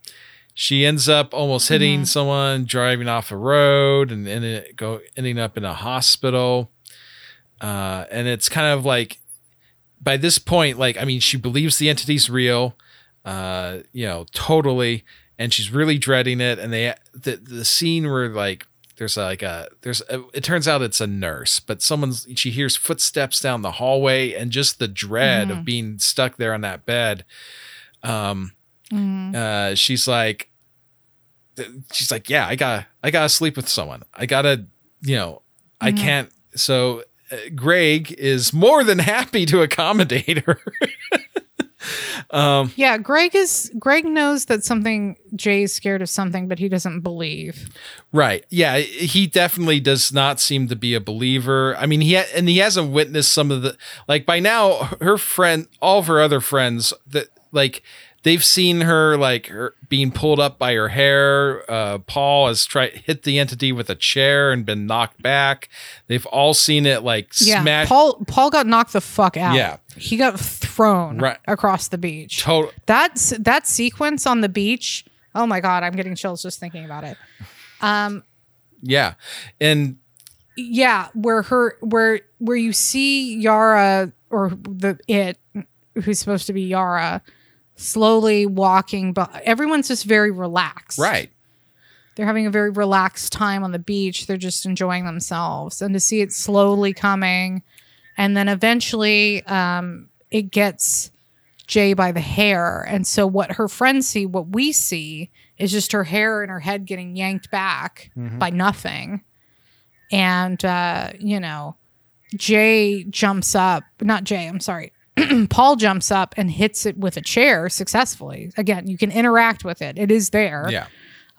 She ends up almost hitting Mm-hmm. someone, driving off a road, and ended, go ending up in a hospital. Uh, and it's kind of like by this point, like I mean, she believes the entity's real, uh, you know, totally, and she's really dreading it. And they the the scene where like there's like a there's a, it turns out it's a nurse, but someone's she hears footsteps down the hallway, and just the dread of being stuck there on that bed. Um, uh, she's like, she's like, yeah, I gotta, I gotta sleep with someone. I gotta, you know, I can't. So uh, Greg is more than happy to accommodate her. Um, yeah, Greg is Greg knows that something Jay's scared of something, but he doesn't believe. right? Yeah, he definitely does not seem to be a believer. I mean, he ha- and he hasn't witnessed some of the like by now. Her friend, all of her other friends, that like they've seen her like her being pulled up by her hair. Uh, Paul has tried hit the entity with a chair and been knocked back. They've all seen it like Yeah, smash. Paul Paul got knocked the fuck out. Yeah. he got thrown Right. across the beach. Total. That's that sequence on the beach. Oh my god, I'm getting chills just thinking about it. Um, Yeah, and Yeah, where her where where you see Yara or the it who's supposed to be Yara slowly walking, but everyone's just very relaxed. right. They're having a very relaxed time on the beach. They're just enjoying themselves. And to see it slowly coming, and then eventually um, it gets Jay by the hair. And so, what her friends see, what we see, is just her hair and her head getting yanked back by nothing. And, uh, you know, Jay jumps up, not Jay, I'm sorry. Paul jumps up and hits it with a chair successfully. Again, you can interact with it, it is there Yeah.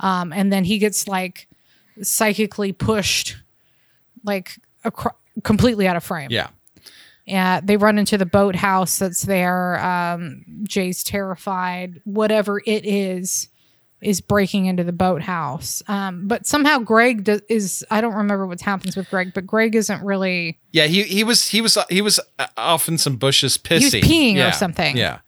um, and then he gets like psychically pushed like acro- completely out of frame Yeah. yeah they run into the boathouse that's there um, jay's terrified whatever it is is breaking into the boathouse um, but somehow greg do- is i don't remember what happens with greg but greg isn't really Yeah, he he was he was he was uh, off in some bushes pissing. was peeing or something. Yeah.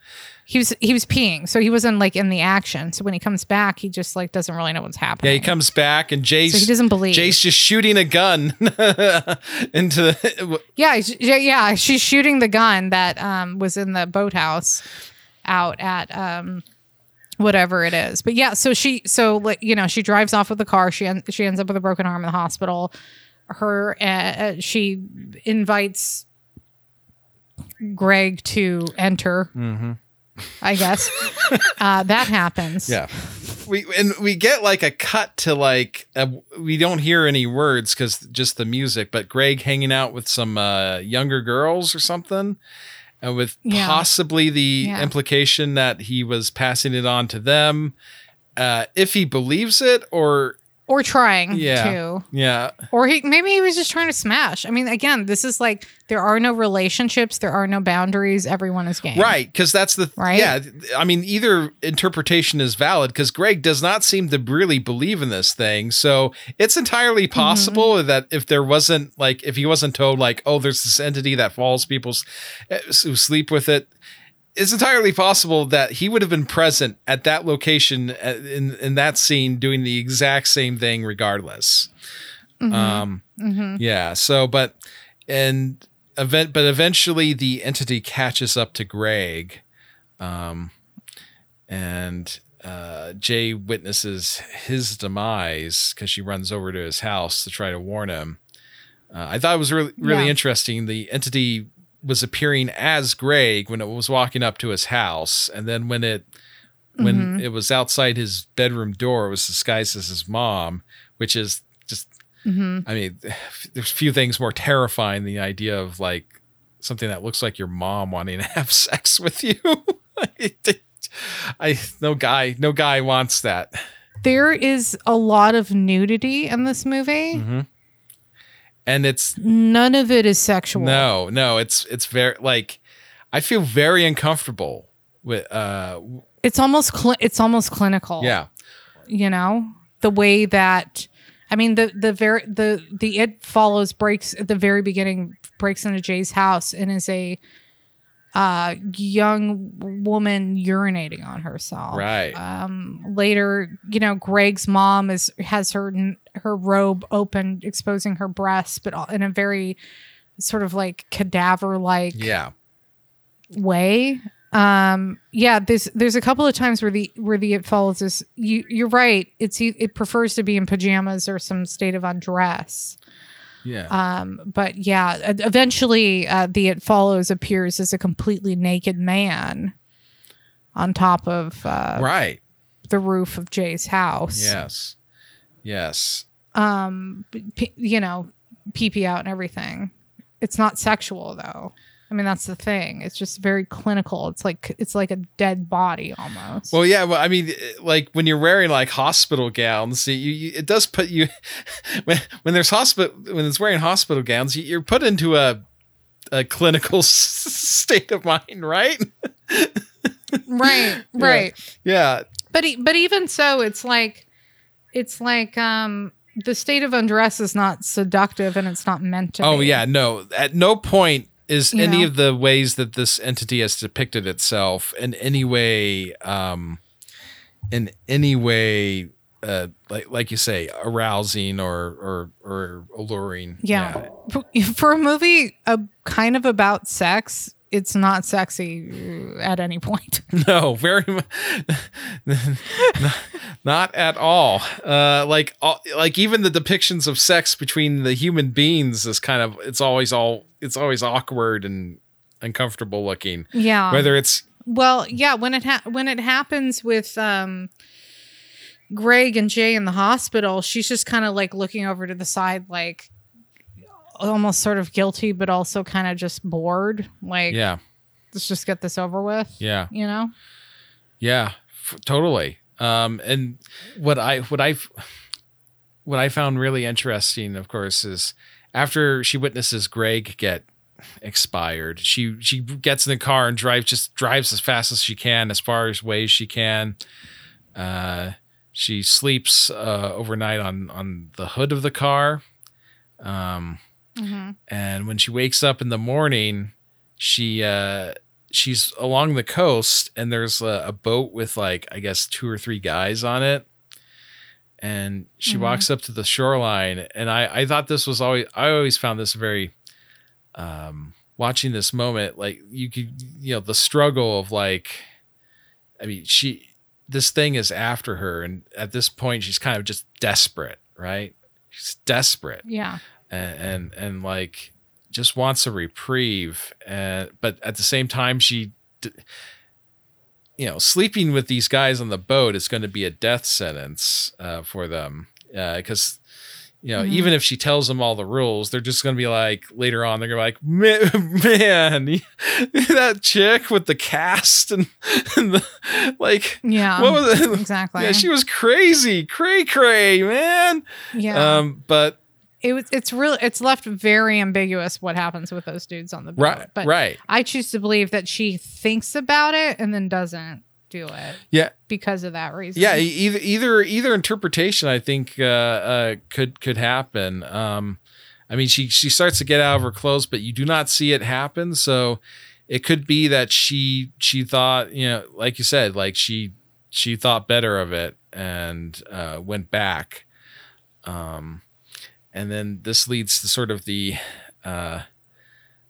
he was he was peeing so he wasn't like in the action so when he comes back he just like doesn't really know what's happening Yeah, he comes back and Jay's So he doesn't believe. Jay's just shooting a gun into the Yeah, yeah, yeah. She's shooting the gun that um, was in the boathouse out at um, whatever it is. But yeah, so she, so like you know, she drives off with the car. She en- she ends up with a broken arm in the hospital. Her, uh, uh, she invites Greg to enter. I guess uh, that happens. Yeah. We and we get like a cut to like uh we don't hear any words because just the music, but Greg hanging out with some uh, younger girls or something, and with Yeah. possibly the Yeah. implication that he was passing it on to them. Uh, if he believes it, or or trying yeah, to. yeah, Or he maybe he was just trying to smash. I mean, again, this is like there are no relationships, there are no boundaries. Everyone is game. Right, because that's the Right? Yeah, I mean, either interpretation is valid because Greg does not seem to really believe in this thing. So it's entirely possible that if there wasn't like if he wasn't told like, oh, there's this entity that follows people's uh, who sleep with it. It's entirely possible that he would have been present at that location uh, in in that scene doing the exact same thing regardless. Um, yeah. So, but and event, but eventually the entity catches up to Greg, um, and uh, Jay witnesses his demise because she runs over to his house to try to warn him. Uh, I thought it was really really Yeah. interesting. The entity was appearing as Greg when it was walking up to his house, and then when it when it was outside his bedroom door, it was disguised as his mom, which is just I mean, there's few things more terrifying than the idea of like something that looks like your mom wanting to have sex with you. I no guy, no guy wants that. There is a lot of nudity in this movie. Mm-hmm. And it's None of it is sexual. no, no, it's it's very like I feel very uncomfortable with uh It's almost cli- it's almost clinical. yeah. you know the way that i mean the the very the the it follows breaks at the very beginning breaks into jay's house and is a uh young woman urinating on herself Right. um later you know greg's mom is has her her robe open exposing her breasts but in a very sort of like cadaver like Yeah. way. Um, yeah, there's there's a couple of times where the where the it follows this. You you're right. It's it prefers to be in pajamas or some state of undress. Yeah. Um, but yeah, eventually uh, the it follows appears as a completely naked man on top of uh, right. the roof of Jay's house. Yes. Yes. Um, p- you know, pee pee out and everything. It's not sexual though. I mean, that's the thing. It's just very clinical. It's like it's like a dead body almost. Well, yeah. Well, I mean, like when you're wearing like hospital gowns, you, you it does put you when when there's hospital when it's wearing hospital gowns, you, you're put into a a clinical s- state of mind, right? right, right. Yeah. But e- but even so, it's like it's like um the state of undress is not seductive and it's not meant to. Oh be. yeah. No. At no point is You any know? of the ways that this entity has depicted itself in any way, um, in any way, uh, like like you say, arousing or or or alluring. Yeah. For a movie uh, kind of about sex, it's not sexy uh, at any point. No, very much. not at all. Uh, like, all, like even the depictions of sex between the human beings is kind of it's always all it's always awkward and uncomfortable looking. yeah. Whether it's Well, yeah, when it ha- when it happens with um Greg and Jay in the hospital, she's just kind of like looking over to the side like almost sort of guilty but also kind of just bored, like yeah, let's just get this over with. yeah, You know? yeah, f- totally. Um, and what I what I what I found really interesting, of course, is after she witnesses Greg get expired, she she gets in the car and drives just drives as fast as she can, as far as ways she can. Uh, she sleeps uh, overnight on on the hood of the car. Um, and when she wakes up in the morning, she uh, she's along the coast, and there's a, a boat with like I guess two or three guys on it. And she walks up to the shoreline, and I I thought this was always I always found this very um watching this moment like you could you know the struggle of like I mean she this thing is after her and at this point she's kind of just desperate right she's desperate Yeah. And and, and like just wants a reprieve and but at the same time she d- you know sleeping with these guys on the boat is going to be a death sentence uh, for them because you know even if she tells them all the rules they're just going to be like later on they're going to be like man, man that chick with the cast and, and the like Yeah. what was it Exactly. yeah she was crazy cray cray man yeah. um but it was it's really it's left very ambiguous what happens with those dudes on the boat. Right, But right. I choose to believe that she thinks about it and then doesn't do it Yeah, because of that reason. yeah. Either either either interpretation, I think, uh, uh, could could happen. Um, I mean, she she starts to get out of her clothes, but you do not see it happen. So it could be that she she thought, you know, like you said, like she she thought better of it and uh, went back. Um, and then this leads to sort of the uh,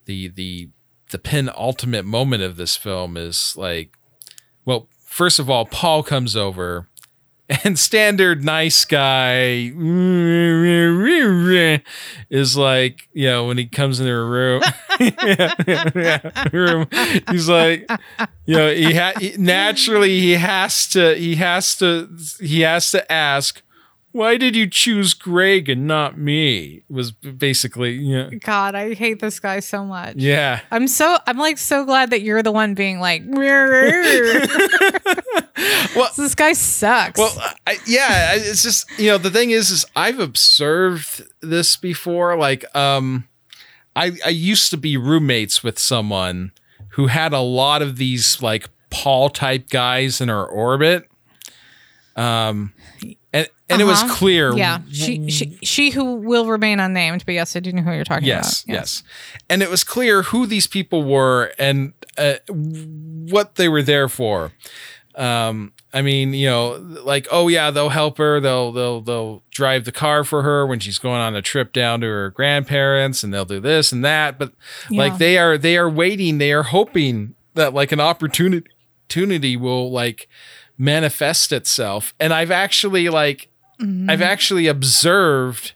the the the penultimate moment of this film is like well, first of all, Paul comes over and standard nice guy is like, you know, when he comes into a room, room, he's like, you know, he ha- he- naturally he has to, he has to, he has to ask, why did you choose Greg and not me? Was basically, you know, God, I hate this guy so much. yeah. I'm so I'm like so glad that you're the one being like Well, this guy sucks. Well, I, yeah, it's just you know the thing is, is I've observed this before. Like, um, I I used to be roommates with someone who had a lot of these like Paul type guys in her orbit. Um, and and it was Uh-huh. clear. Yeah, she, she she who will remain unnamed, but yes, I do know who you're talking Yes, about. yes, and it was clear who these people were and uh, what they were there for. Um, I mean, you know, like, oh yeah, they'll help her. They'll they'll they'll drive the car for her when she's going on a trip down to her grandparents, and they'll do this and that. But Yeah. like, they are they are waiting. They are hoping that like an opportunity opportunity will like manifest itself. And I've actually like Mm-hmm. I've actually observed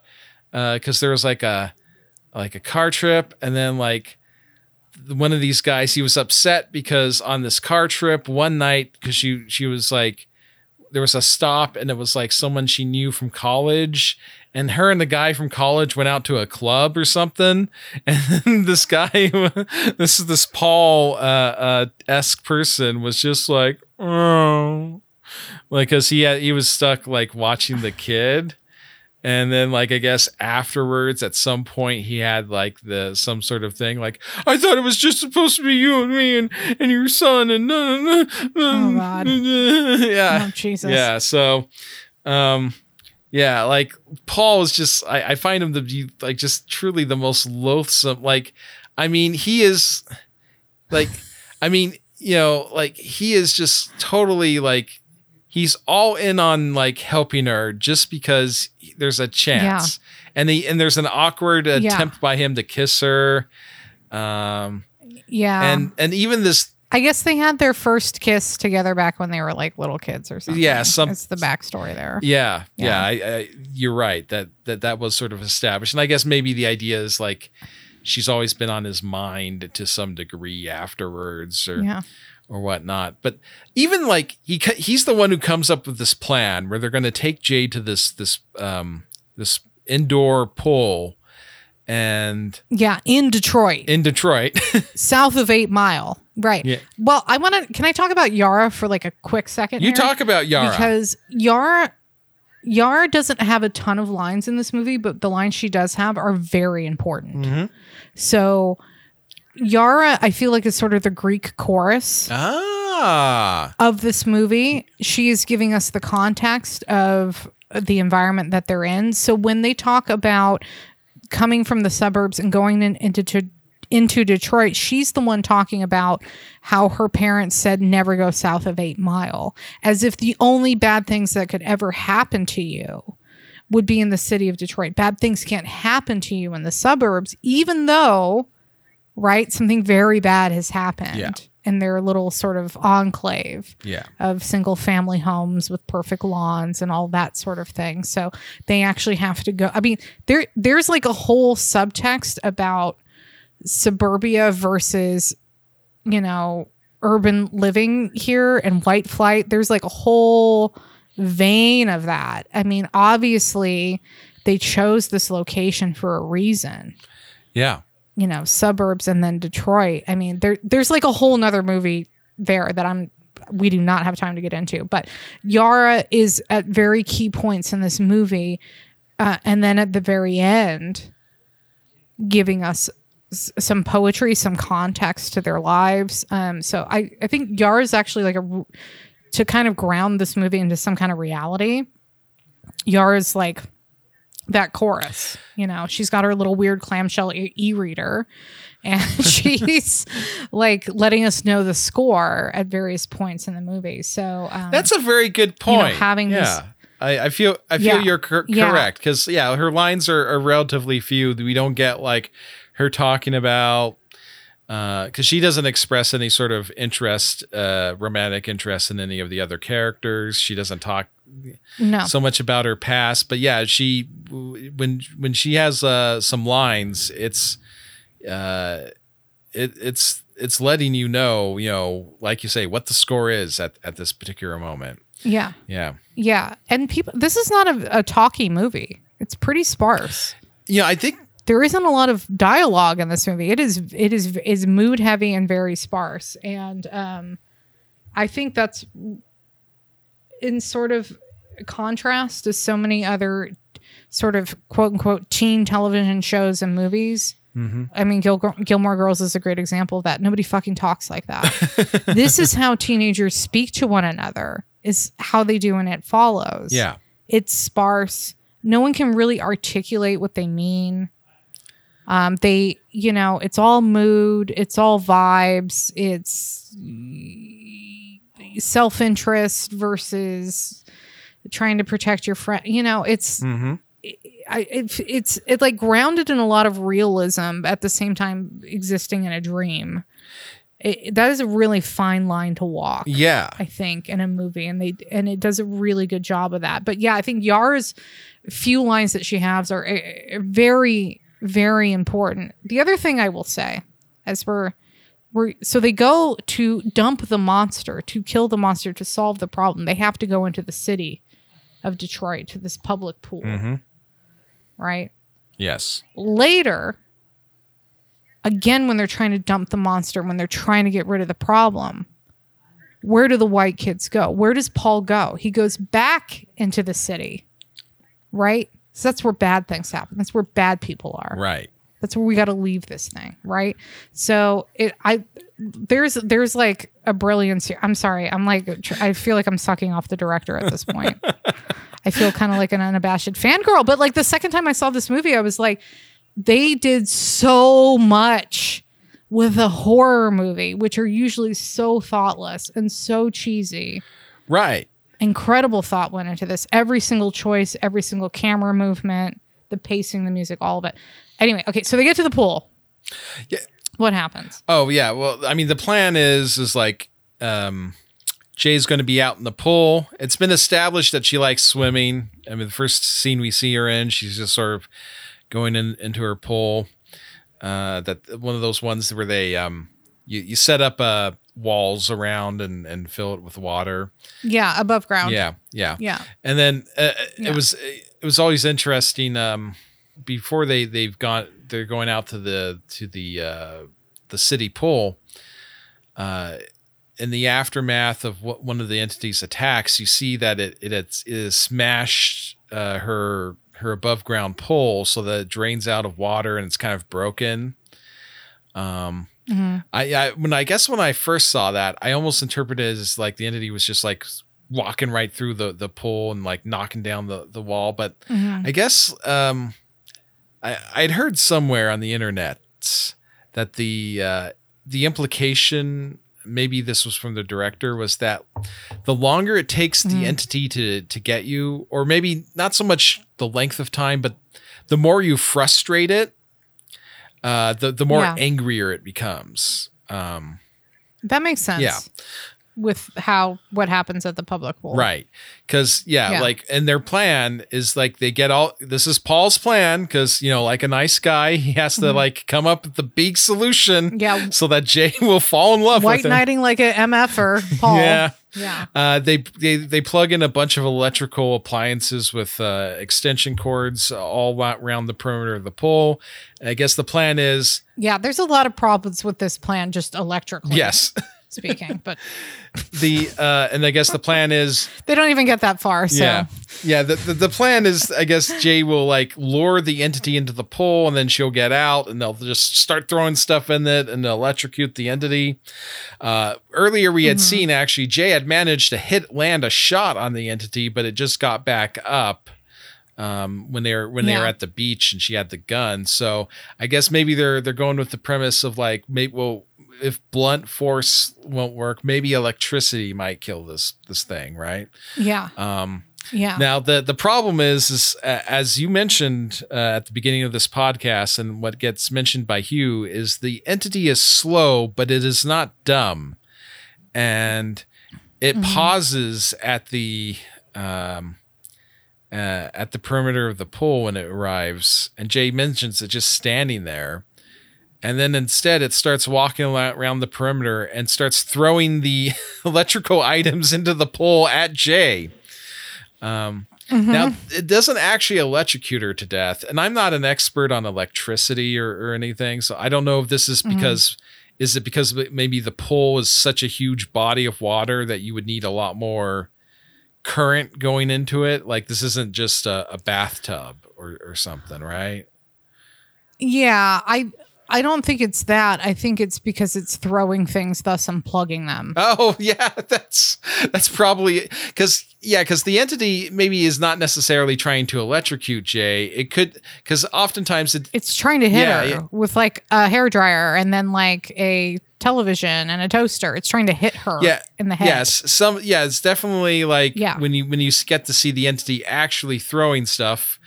because there was like a like a car trip, and then like one of these guys he was upset because on this car trip one night because she she was like there was a stop and it was like someone she knew from college and her and the guy from college went out to a club or something and this guy this is this paul uh uh esque person was just like oh like because he had he was stuck like watching the kid and then like i guess afterwards at some point he had like the some sort of thing like i thought it was just supposed to be you and me and and your son and oh God. yeah Oh, Jesus. yeah so um yeah like paul is just I, I find him to be like just truly the most loathsome like i mean he is like i mean you know like he is just totally like he's all in on like helping her just because there's a chance and he and there's an awkward Yeah. attempt by him to kiss her um Yeah. and and even this I guess they had their first kiss together back when they were like little kids or something. Yeah, some- It's the backstory there. Yeah, yeah, Yeah. I, I, you're right. That that that was sort of established, and I guess maybe the idea is like she's always been on his mind to some degree afterwards, or Yeah. or whatnot. But even like he he's the one who comes up with this plan where they're going to take Jay to this this um this indoor pool, and Yeah. In Detroit, in Detroit, south of Eight Mile. Right. Yeah. Well, I want to. Can I talk about Yara for like a quick second? you here? talk about Yara. because Yara Yara doesn't have a ton of lines in this movie, but the lines she does have are very important. Mm-hmm. So Yara, I feel like is sort of the Greek chorus ah, of this movie. She is giving us the context of the environment that they're in. So when they talk about coming from the suburbs and going in, into to, into Detroit, she's the one talking about how her parents said never go south of 8 Mile, as if the only bad things that could ever happen to you would be in the city of Detroit. Bad things can't happen to you in the suburbs even though right something very bad has happened Yeah. in their little sort of enclave yeah, of single family homes with perfect lawns and all that sort of thing. So they actually have to go. I mean, there there's like a whole subtext about suburbia versus, you know, urban living here and white flight. There's like a whole vein of that. I mean, obviously they chose this location for a reason yeah. you know suburbs and then detroit i mean there there's like a whole nother movie there that i'm we do not have time to get into but yara is at very key points in this movie uh, and then at the very end giving us s- some poetry some context to their lives um so i i think yara is actually like a to kind of ground this movie into some kind of reality yara's like that chorus. You know, she's got her little weird clamshell e- e-reader and she's like letting us know the score at various points in the movie. So um, That's a very good you know, point. having yeah. this- I, I feel I feel Yeah. you're cor- Yeah. correct because yeah, her lines are, are relatively few. We don't get like her talking about because she doesn't express any sort of interest, uh, romantic interest in any of the other characters. She doesn't talk no. so much about her past, but yeah, she when when she has uh, some lines, it's uh, it, it's it's letting you know, you know, like you say, what the score is at at this particular moment. yeah. Yeah. Yeah. And people this is not a, a talky movie. It's pretty sparse. Yeah, I think There isn't a lot of dialogue in this movie. It is it is is mood heavy and very sparse. And um I think that's in sort of contrast to so many other sort of quote unquote teen television shows and movies I mean, Gil- Gilmore Girls is a great example of that. Nobody fucking talks like that. this is how teenagers speak to one another. Is how they do, and it follows. Yeah. it's sparse. No one can really articulate what they mean. Um, they, you know, it's all mood, it's all vibes, it's self interest versus trying to protect your friend. You know, it's Mm-hmm. I, it, it's it like grounded in a lot of realism at the same time existing in a dream. It, that is a really fine line to walk. Yeah. I think, in a movie, and they and it does a really good job of that. But yeah, I think Yara's few lines that she has are uh, very, very important. The other thing I will say, as we're we're so they go to dump the monster to kill the monster to solve the problem. They have to go into the city of Detroit to this public pool, mm-hmm. right? Yes. later again when they're trying to dump the monster when they're trying to get rid of the problem where do the white kids go where does paul go he goes back into the city right so that's where bad things happen. That's where bad people are. Right. that's where we got to leave this thing right? So it i there's there's like a brilliance here. I'm sorry. I'm like i feel like i'm sucking off the director at this point. I feel kind of like an unabashed fangirl but like the second time i saw this movie i was like they did so much with a horror movie which are usually so thoughtless and so cheesy. Right. Incredible thought went into this. Every single choice, every single camera movement, the pacing, the music, all of it. Anyway, okay, so they get to the pool. Yeah. What happens? Oh yeah. Well, I mean, the plan is is like um, Jay's going to be out in the pool. It's been established that she likes swimming. I mean, the first scene we see her in, she's just sort of going in into her pool. Uh, that one of those ones where they um, you you set up uh walls around and and fill it with water. Yeah, above ground. Yeah, yeah, Yeah. and then uh, Yeah. it was it was always interesting um before they they've gone they're going out to the to the uh the city pool uh in the aftermath of what one of the entities attacks you see that it it it has smashed uh her her above ground pole so that it drains out of water and it's kind of broken um Mhm. I, I when I guess when I first saw that, I almost interpreted it as like the entity was just like walking right through the the pool and like knocking down the the wall. But Mhm. I guess um, I I'd heard somewhere on the internet that the uh, the implication maybe this was from the director was that the longer it takes the Mhm. entity to to get you, or maybe not so much the length of time, but the more you frustrate it, uh, the the more Yeah. angrier it becomes. Um, That makes sense. Yeah. With how what happens at the public pool. Right. Cause yeah, Yeah. like and their plan is like they get all this is Paul's plan, because you know, like a nice guy, he has to like come up with the big solution Mm-hmm. Yeah. so that Jay will fall in love White with him. knighting like a MFer, Paul. Yeah. Yeah. Uh, they, they they plug in a bunch of electrical appliances with uh, extension cords all around the perimeter of the pole. I guess the plan is Yeah. There's a lot of problems with this plan, just electrically yes, speaking, but the uh, and I guess the plan is they don't even get that far. So Yeah. Yeah. The, the, the plan is, I guess, Jay will like lure the entity into the pool and then she'll get out and they'll just start throwing stuff in it and they'll electrocute the entity. Uh, earlier, we had seen actually Jay had managed to hit land a shot on the entity, but it just got back up. Um, when they're when they were at the beach and she had the gun, so I guess maybe they're they're going with the premise of like maybe well if blunt force won't work, maybe electricity might kill this this thing, right? yeah. Um, Yeah. now the the problem is, is uh, as you mentioned uh, at the beginning of this podcast, and what gets mentioned by Hugh is the entity is slow, but it is not dumb, and it pauses at the um, uh, at the perimeter of the pool when it arrives, and Jay mentions it just standing there. And then instead, it starts walking around the perimeter and starts throwing the electrical items into the pool at Jay. Um, Now, it doesn't actually electrocute her to death. And I'm not an expert on electricity or, or anything. So I don't know if this is because, is it because maybe the pool is such a huge body of water that you would need a lot more current going into it? Like this isn't just a, a bathtub or, or something, right? Yeah, I I don't think it's that. I think it's because it's throwing things, thus unplugging them. Oh yeah, that's that's probably because yeah, because the entity maybe is not necessarily trying to electrocute Jay. It could because oftentimes it It's trying to hit Yeah, her yeah. with like a hair dryer and then like a television and a toaster. It's trying to hit her yeah in the head. Yes, some yeah, it's definitely like Yeah. when you when you get to see the entity actually throwing stuff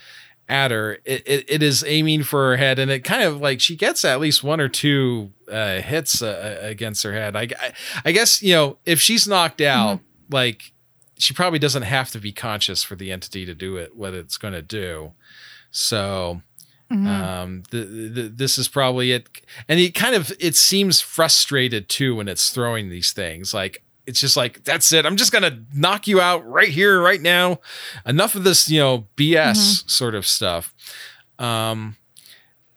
at her, it, it, it is aiming for her head, and it kind of like she gets at least one or two uh, hits uh, against her head. I, I I guess you know if she's knocked out, Mm-hmm. like she probably doesn't have to be conscious for the entity to do it what it's going to do. So Mhm. um the, the, this is probably it and it kind of it seems frustrated too when it's throwing these things like it's just like that's it. I'm just gonna knock you out right here right now. Enough of this you know bs sort of stuff. Um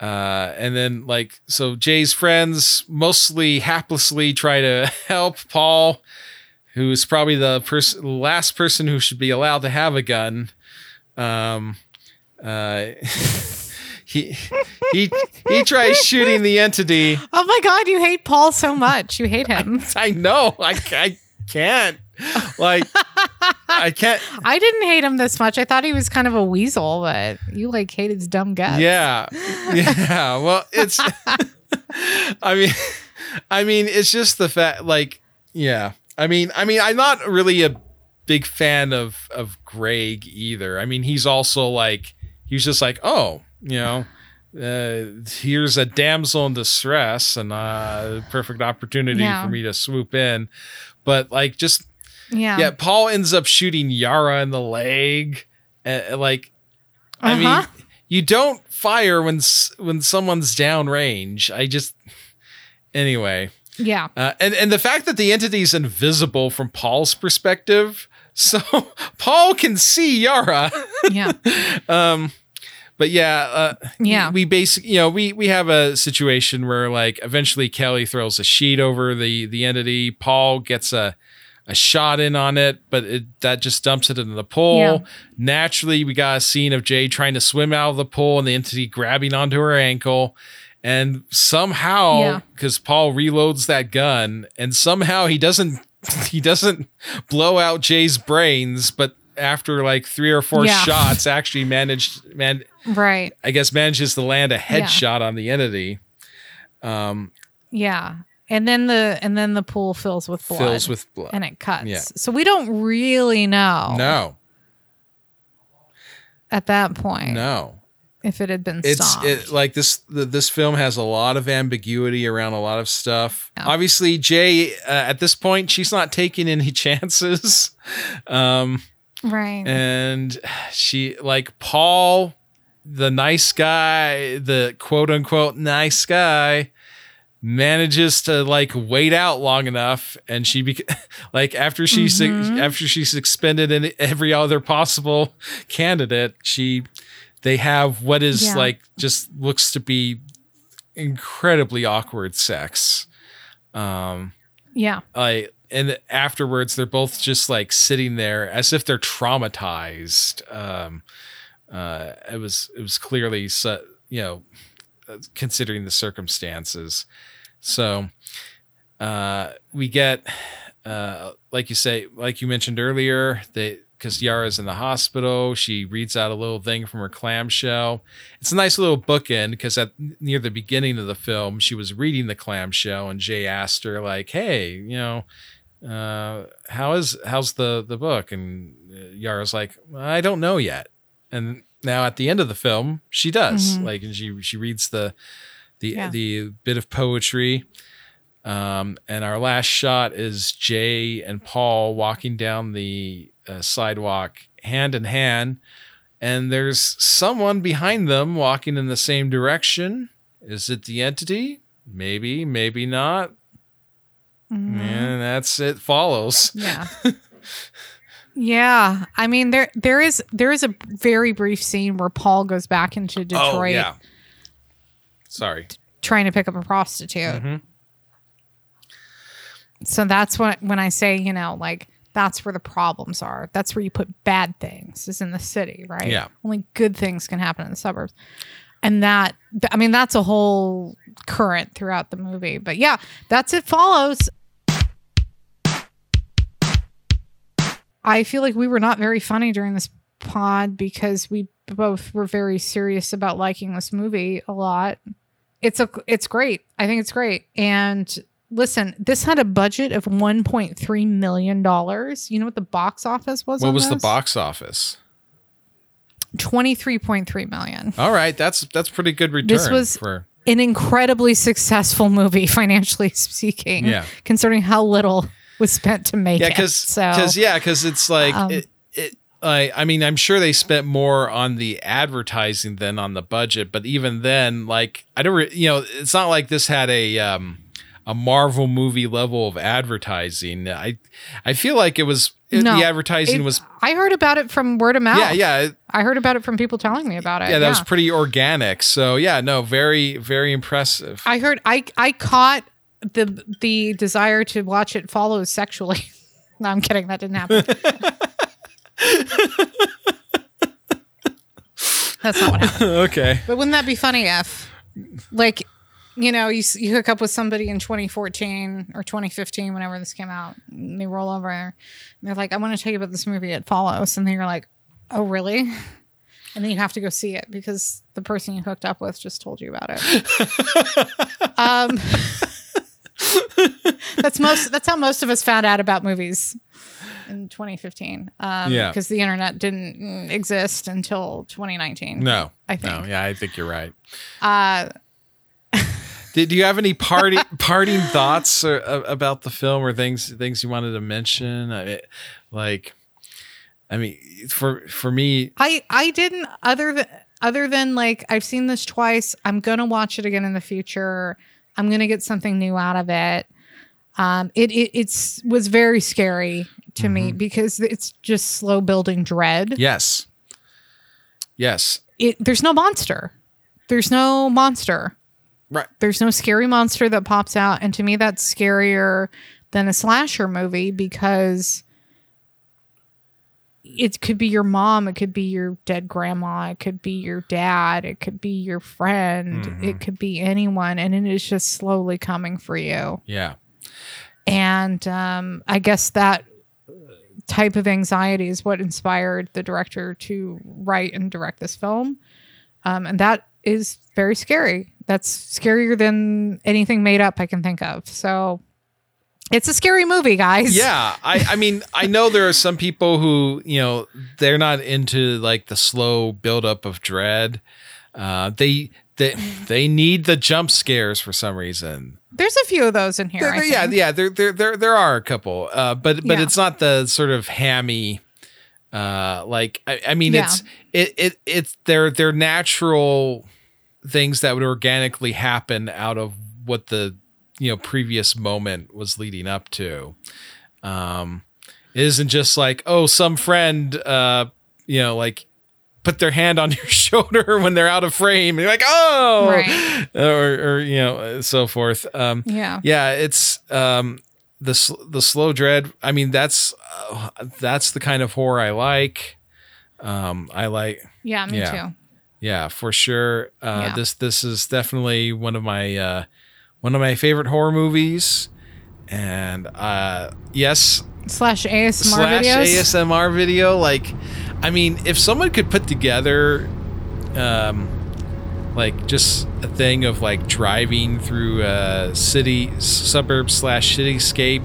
uh and then like so jay's friends mostly haplessly try to help paul who is probably the person last person who should be allowed to have a gun. Um uh he he he tries shooting the entity. Oh my god, you hate Paul so much. You hate him. I know. I, I can't. Like I can't. I didn't hate him this much. I thought he was kind of a weasel, but you like hate his dumb guts. Yeah. Yeah. Well, it's. I mean, I mean, it's just the fact. Like, yeah. I mean, I mean, I'm not really a big fan of of Greg either. I mean, he's also like he's just like, oh, you know. Uh, here's a damsel in distress and uh perfect opportunity Yeah. for me to swoop in but like just Yeah. yeah paul ends up shooting yara in the leg uh, like i Uh-huh. mean you don't fire when when someone's downrange i just anyway Yeah. uh, and and the fact that the entity's invisible from paul's perspective so paul can see yara Yeah. um but yeah uh Yeah. we basically you know we we have a situation where like eventually kelly throws a sheet over the the entity paul gets a a shot in on it but it that just dumps it into the pool Yeah. naturally we got a scene of jay trying to swim out of the pool and the entity grabbing onto her ankle and somehow Yeah. because paul reloads that gun and somehow he doesn't he doesn't blow out jay's brains but after like three or four Yeah. shots actually managed man Right. I guess manages to land a headshot on the entity. Um, Yeah. And then the and then the pool fills with blood. fills with blood. and it cuts. Yeah. So we don't really know No, at that point no. if it had been It's stopped. it, like this. The, this film has a lot of ambiguity around a lot of stuff. Yeah. Obviously, Jay uh, at this point she's not taking any chances, um, right. and she like Paul, the nice guy, the quote unquote nice guy. manages to like wait out long enough and she bec- like after she's Mhm. after she's expended in every other possible candidate she they have what is Yeah. like just looks to be incredibly awkward sex um yeah. like and afterwards they're both just like sitting there as if they're traumatized um uh it was it was clearly you know uh, considering the circumstances so uh we get uh like you say like you mentioned earlier they because Yara's in the hospital, she reads out a little thing from her clamshell. It's a nice little bookend because at near the beginning of the film, she was reading the clamshell, and Jay asked her like, "Hey, you know, uh, how is how's the the book?" And uh, Yara's like, "I don't know yet." And now at the end of the film, she does Mhm. like, and she she reads the the Yeah. the bit of poetry. Um, and our last shot is Jay and Paul walking down the uh, sidewalk hand in hand, and there's someone behind them walking in the same direction. Is it the entity? Maybe, maybe not. Mhm. And that's it. Follows. Yeah. yeah. I mean there there is there is a very brief scene where Paul goes back into Detroit Oh yeah. Sorry. trying to pick up a prostitute. Mhm. So that's what when I say, you know, like that's where the problems are. That's where you put bad things is in the city, right? Yeah. Only good things can happen in the suburbs. and that I mean that's a whole current throughout the movie. But yeah, that's it follows. I feel like we were not very funny during this pod because we both were very serious about liking this movie a lot. It's a it's great. I think it's great. And listen, this had a budget of 1.3 million dollars. You know what the box office was? What was the box office? 23.3 million. All right, that's that's pretty good return. This was- for An incredibly successful movie financially speaking. Yeah. Considering how little was spent to make yeah, it. because So yeah, because it's like um, it. it I, I mean, I'm sure they spent more on the advertising than on the budget, but even then, like, I don't, re- you know, it's not like this had a um, a Marvel movie level of advertising. I I feel like it was it- No, the advertising it- was I heard about it from word of mouth. yeah yeah I heard about it from people telling me about it. yeah that was pretty organic. So yeah, no, very very impressive. I heard I I caught the the desire to watch it follows sexually. no, I'm kidding. That didn't happen. That's not what happened. okay, But wouldn't that be funny if, like, you know, you, you hook up with somebody in 2014 or 2015, whenever this came out, and they roll over and they're like, I want to tell you about this movie, It Follows. And then you're like, oh, really? And then you have to go see it because the person you hooked up with just told you about it. um, that's most. That's how most of us found out about movies in 2015. Um, Yeah. because the internet didn't mm, exist until 2019. no, I think. no, yeah, I think you're right. Uh, Did do you have any party parting thoughts or, uh, about the film or things things you wanted to mention? I mean, like, I mean, for for me, I I didn't other than other than like I've seen this twice. I'm gonna watch it again in the future. I'm gonna get something new out of it. Um, it, it it's was very scary to me Mm-hmm. because it's just slow building dread. yes, yes, It there's no monster. There's no monster. right, There's no scary monster that pops out, and to me that's scarier than a slasher movie because it could be your mom, it could be your dead grandma, it could be your dad, it could be your friend, it could be anyone, and it is just slowly coming for you. yeah, And um, I guess that type of anxiety is what inspired the director to write and direct this film. Um, and that is very scary. That's scarier than anything made up I can think of. So it's a scary movie, guys. yeah. I I mean, I know there are some people who you know they're not into like the slow buildup of dread. Uh, they they they need the jump scares for some reason. There's a few of those in here. There- yeah, yeah. There, there, there, there are a couple, uh, but but Yeah. it's not the sort of hammy. Uh, like I, I mean, Yeah. it's it it it's they're they're natural things that would organically happen out of what the you know previous moment was leading up to. Um, it isn't just like oh some friend uh you know like put their hand on your shoulder when they're out of frame. You're like oh Right. or or you know so forth. Um, Yeah. yeah, it's um the the slow dread. I mean, that's uh, that's the kind of horror I like. Um, I like, Yeah, me Yeah. too. yeah, for sure. Uh, Yeah. This this is definitely one of my uh, one of my favorite horror movies. And uh, yes, Slash ASMR slash videos. ASMR video. Like, I mean, if someone could put together, um, like just a thing of like driving through a city, suburb slash cityscape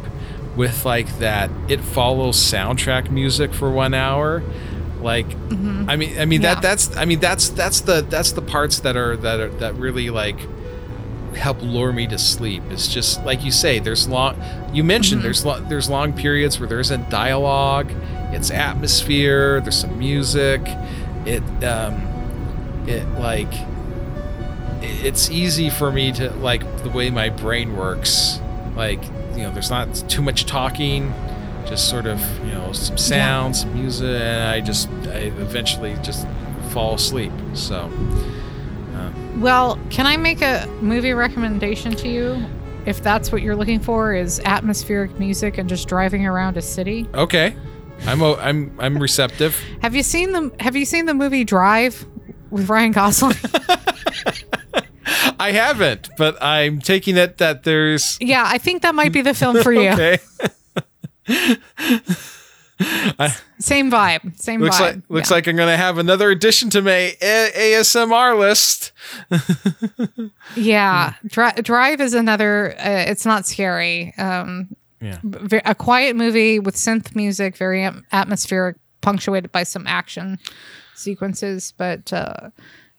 with like that it follows soundtrack music for one hour. Like, I mean, I mean Yeah. that that's I mean that's that's the that's the parts that are that are that really like help lure me to sleep. It's just like you say. There's long. You mentioned there's lo- there's long periods where there isn't dialogue. It's atmosphere. There's some music. It um, it like it's easy for me to like the way my brain works. Like you know, there's not too much talking. Just sort of you know some sounds, some music, and I just I eventually just fall asleep. So. Well, can I make a movie recommendation to you? If that's what you're looking for, is atmospheric music and just driving around a city. Okay, I'm o- I'm I'm receptive. Have you seen the Have you seen the movie Drive with Ryan Gosling? I haven't, but I'm taking it that there's Yeah, I think that might be the film for you. okay. Same vibe. Same looks vibe. like looks Yeah. like I'm gonna have another addition to my A- ASMR list. Yeah, Dri- Drive is another. Uh, it's not scary. Um, Yeah. a quiet movie with synth music, very atmospheric, punctuated by some action sequences. But uh,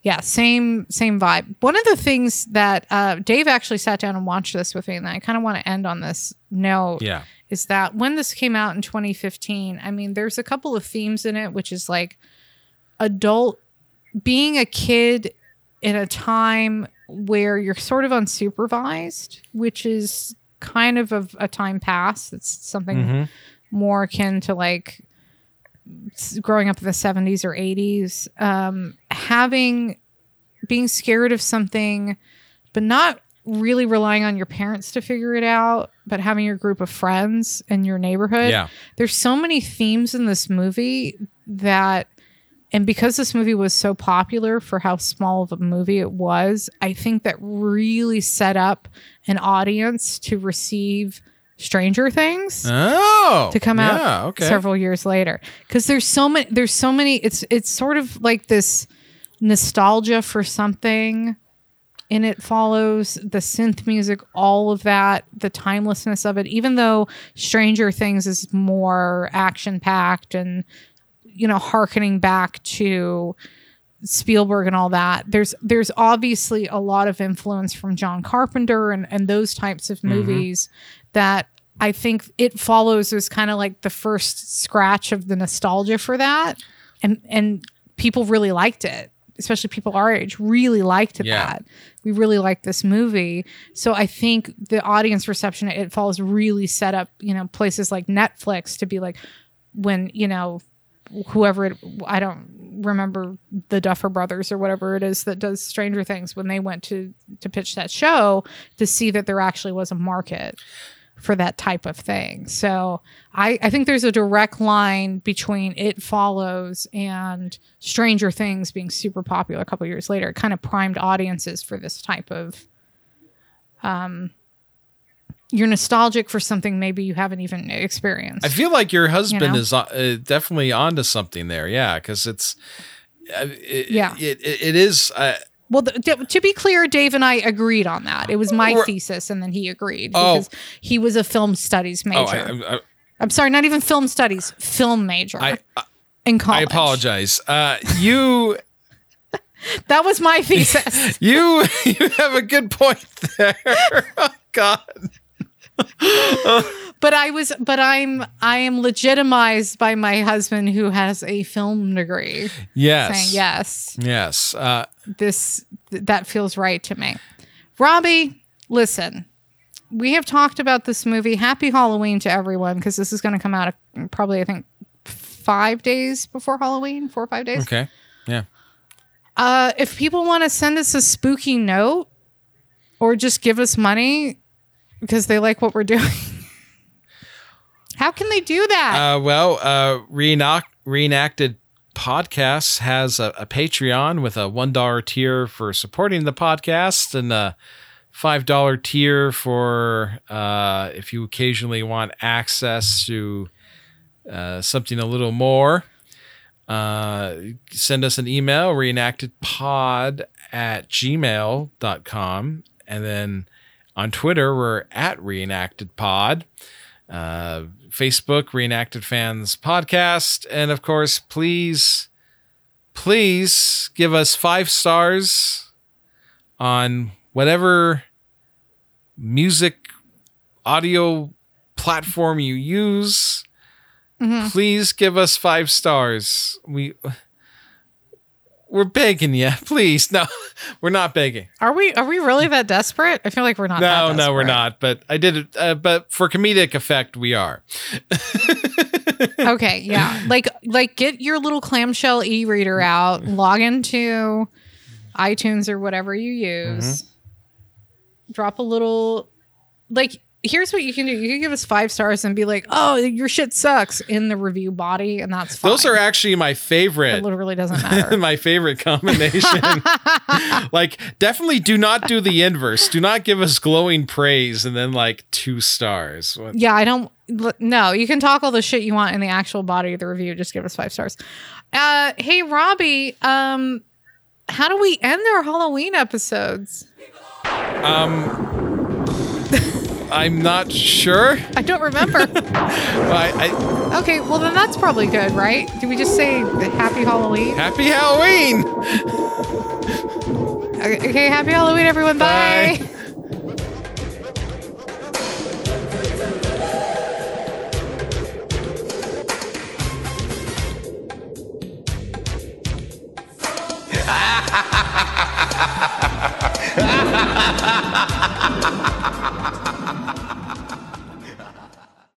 yeah, same same vibe. One of the things that uh, Dave actually sat down and watched this with me, and I kind of want to end on this note. Yeah. Is that when this came out in 2015, I mean, there's a couple of themes in it, which is like adult being a kid in a time where you're sort of unsupervised, which is kind of a, a time past. It's something Mm-hmm. more akin to like growing up in the 70s or 80s. Um, having being scared of something, but not really relying on your parents to figure it out, but having your group of friends in your neighborhood Yeah. there's so many themes in this movie that and because this movie was so popular for how small of a movie it was i think that really set up an audience to receive stranger things Oh. to come yeah, out Okay. several years later because there's so many there's so many it's it's sort of like this nostalgia for something and it follows the synth music all of that the timelessness of it even though stranger things is more action packed and you know harkening back to Spielberg and all that. There's there's obviously a lot of influence from John Carpenter and, and those types of mm-hmm. movies that I think it follows as kind of like the first scratch of the nostalgia for that. And and people really liked it, especially people our age really liked Yeah. that. We really liked this movie. So I think the audience reception It Follows really set up, you know, places like Netflix to be like when, you know, whoever it, I don't remember the Duffer Brothers or whatever it is that does Stranger Things when they went to to pitch that show to see that there actually was a market for that type of thing. So I, I think there's a direct line between It Follows and Stranger Things being super popular a couple years later. It kind of primed audiences for this type of um you're nostalgic for something maybe you haven't even experienced. I feel like your husband know? is uh, definitely onto something there. Yeah, because it's. Uh, it, Yeah. It, it, it is. Uh, Well, th- th- to be clear, Dave and I agreed on that. It was my thesis, and then he agreed Oh. because he was a film studies major. oh, I, I'm sorry, not even film studies, film major I, I, in I apologize. Uh, you. That was my thesis. You you have a good point there. oh God. but I was, but I'm, I am legitimized by my husband who has a film degree, Yes. yes, Yes. Uh, this th- that feels right to me. Robbie, listen. We have talked about this movie. Happy Halloween to everyone because this is going to come out uh, probably I think five days before Halloween, four or five days. okay. Yeah. Uh, if people want to send us a spooky note or just give us money because they like what we're doing, how can they do that? Uh, well, uh, reenact, reenacted podcasts has a, a Patreon with a one dollar tier for supporting the podcast and a five dollar tier for uh, if you occasionally want access to uh, something a little more. Uh, send us an email reenactedpod at gmail.com and then on Twitter we're at reenactedpod uh, Facebook, Reenacted Fans Podcast. And of course, please, please give us five stars on whatever music audio platform you use. Please give us five stars. We. We're begging you, please. No, we're not begging. are we are we really that desperate? I feel like we're not. No, no, we're not. But I did it. Uh, but for comedic effect, we are. okay yeah like like get your little clamshell e-reader out log into itunes or whatever you use drop a little like here's what you can do. You can give us five stars and be like, "Oh, your shit sucks" in the review body, and that's fine. Those are actually my favorite. It literally doesn't matter. my favorite combination. like, definitely do not do the inverse. Do not give us glowing praise and then like two stars. What- yeah, I don't. No, you can talk all the shit you want in the actual body of the review. Just give us five stars. Uh, hey, Robbie. Um, how do we end our Halloween episodes? I'm not sure. I don't remember. I, I, okay, well then that's probably good, right? Do we just say Happy Halloween? Happy Halloween. okay, Happy Halloween, everyone. Bye. Bye. ha ha ha ha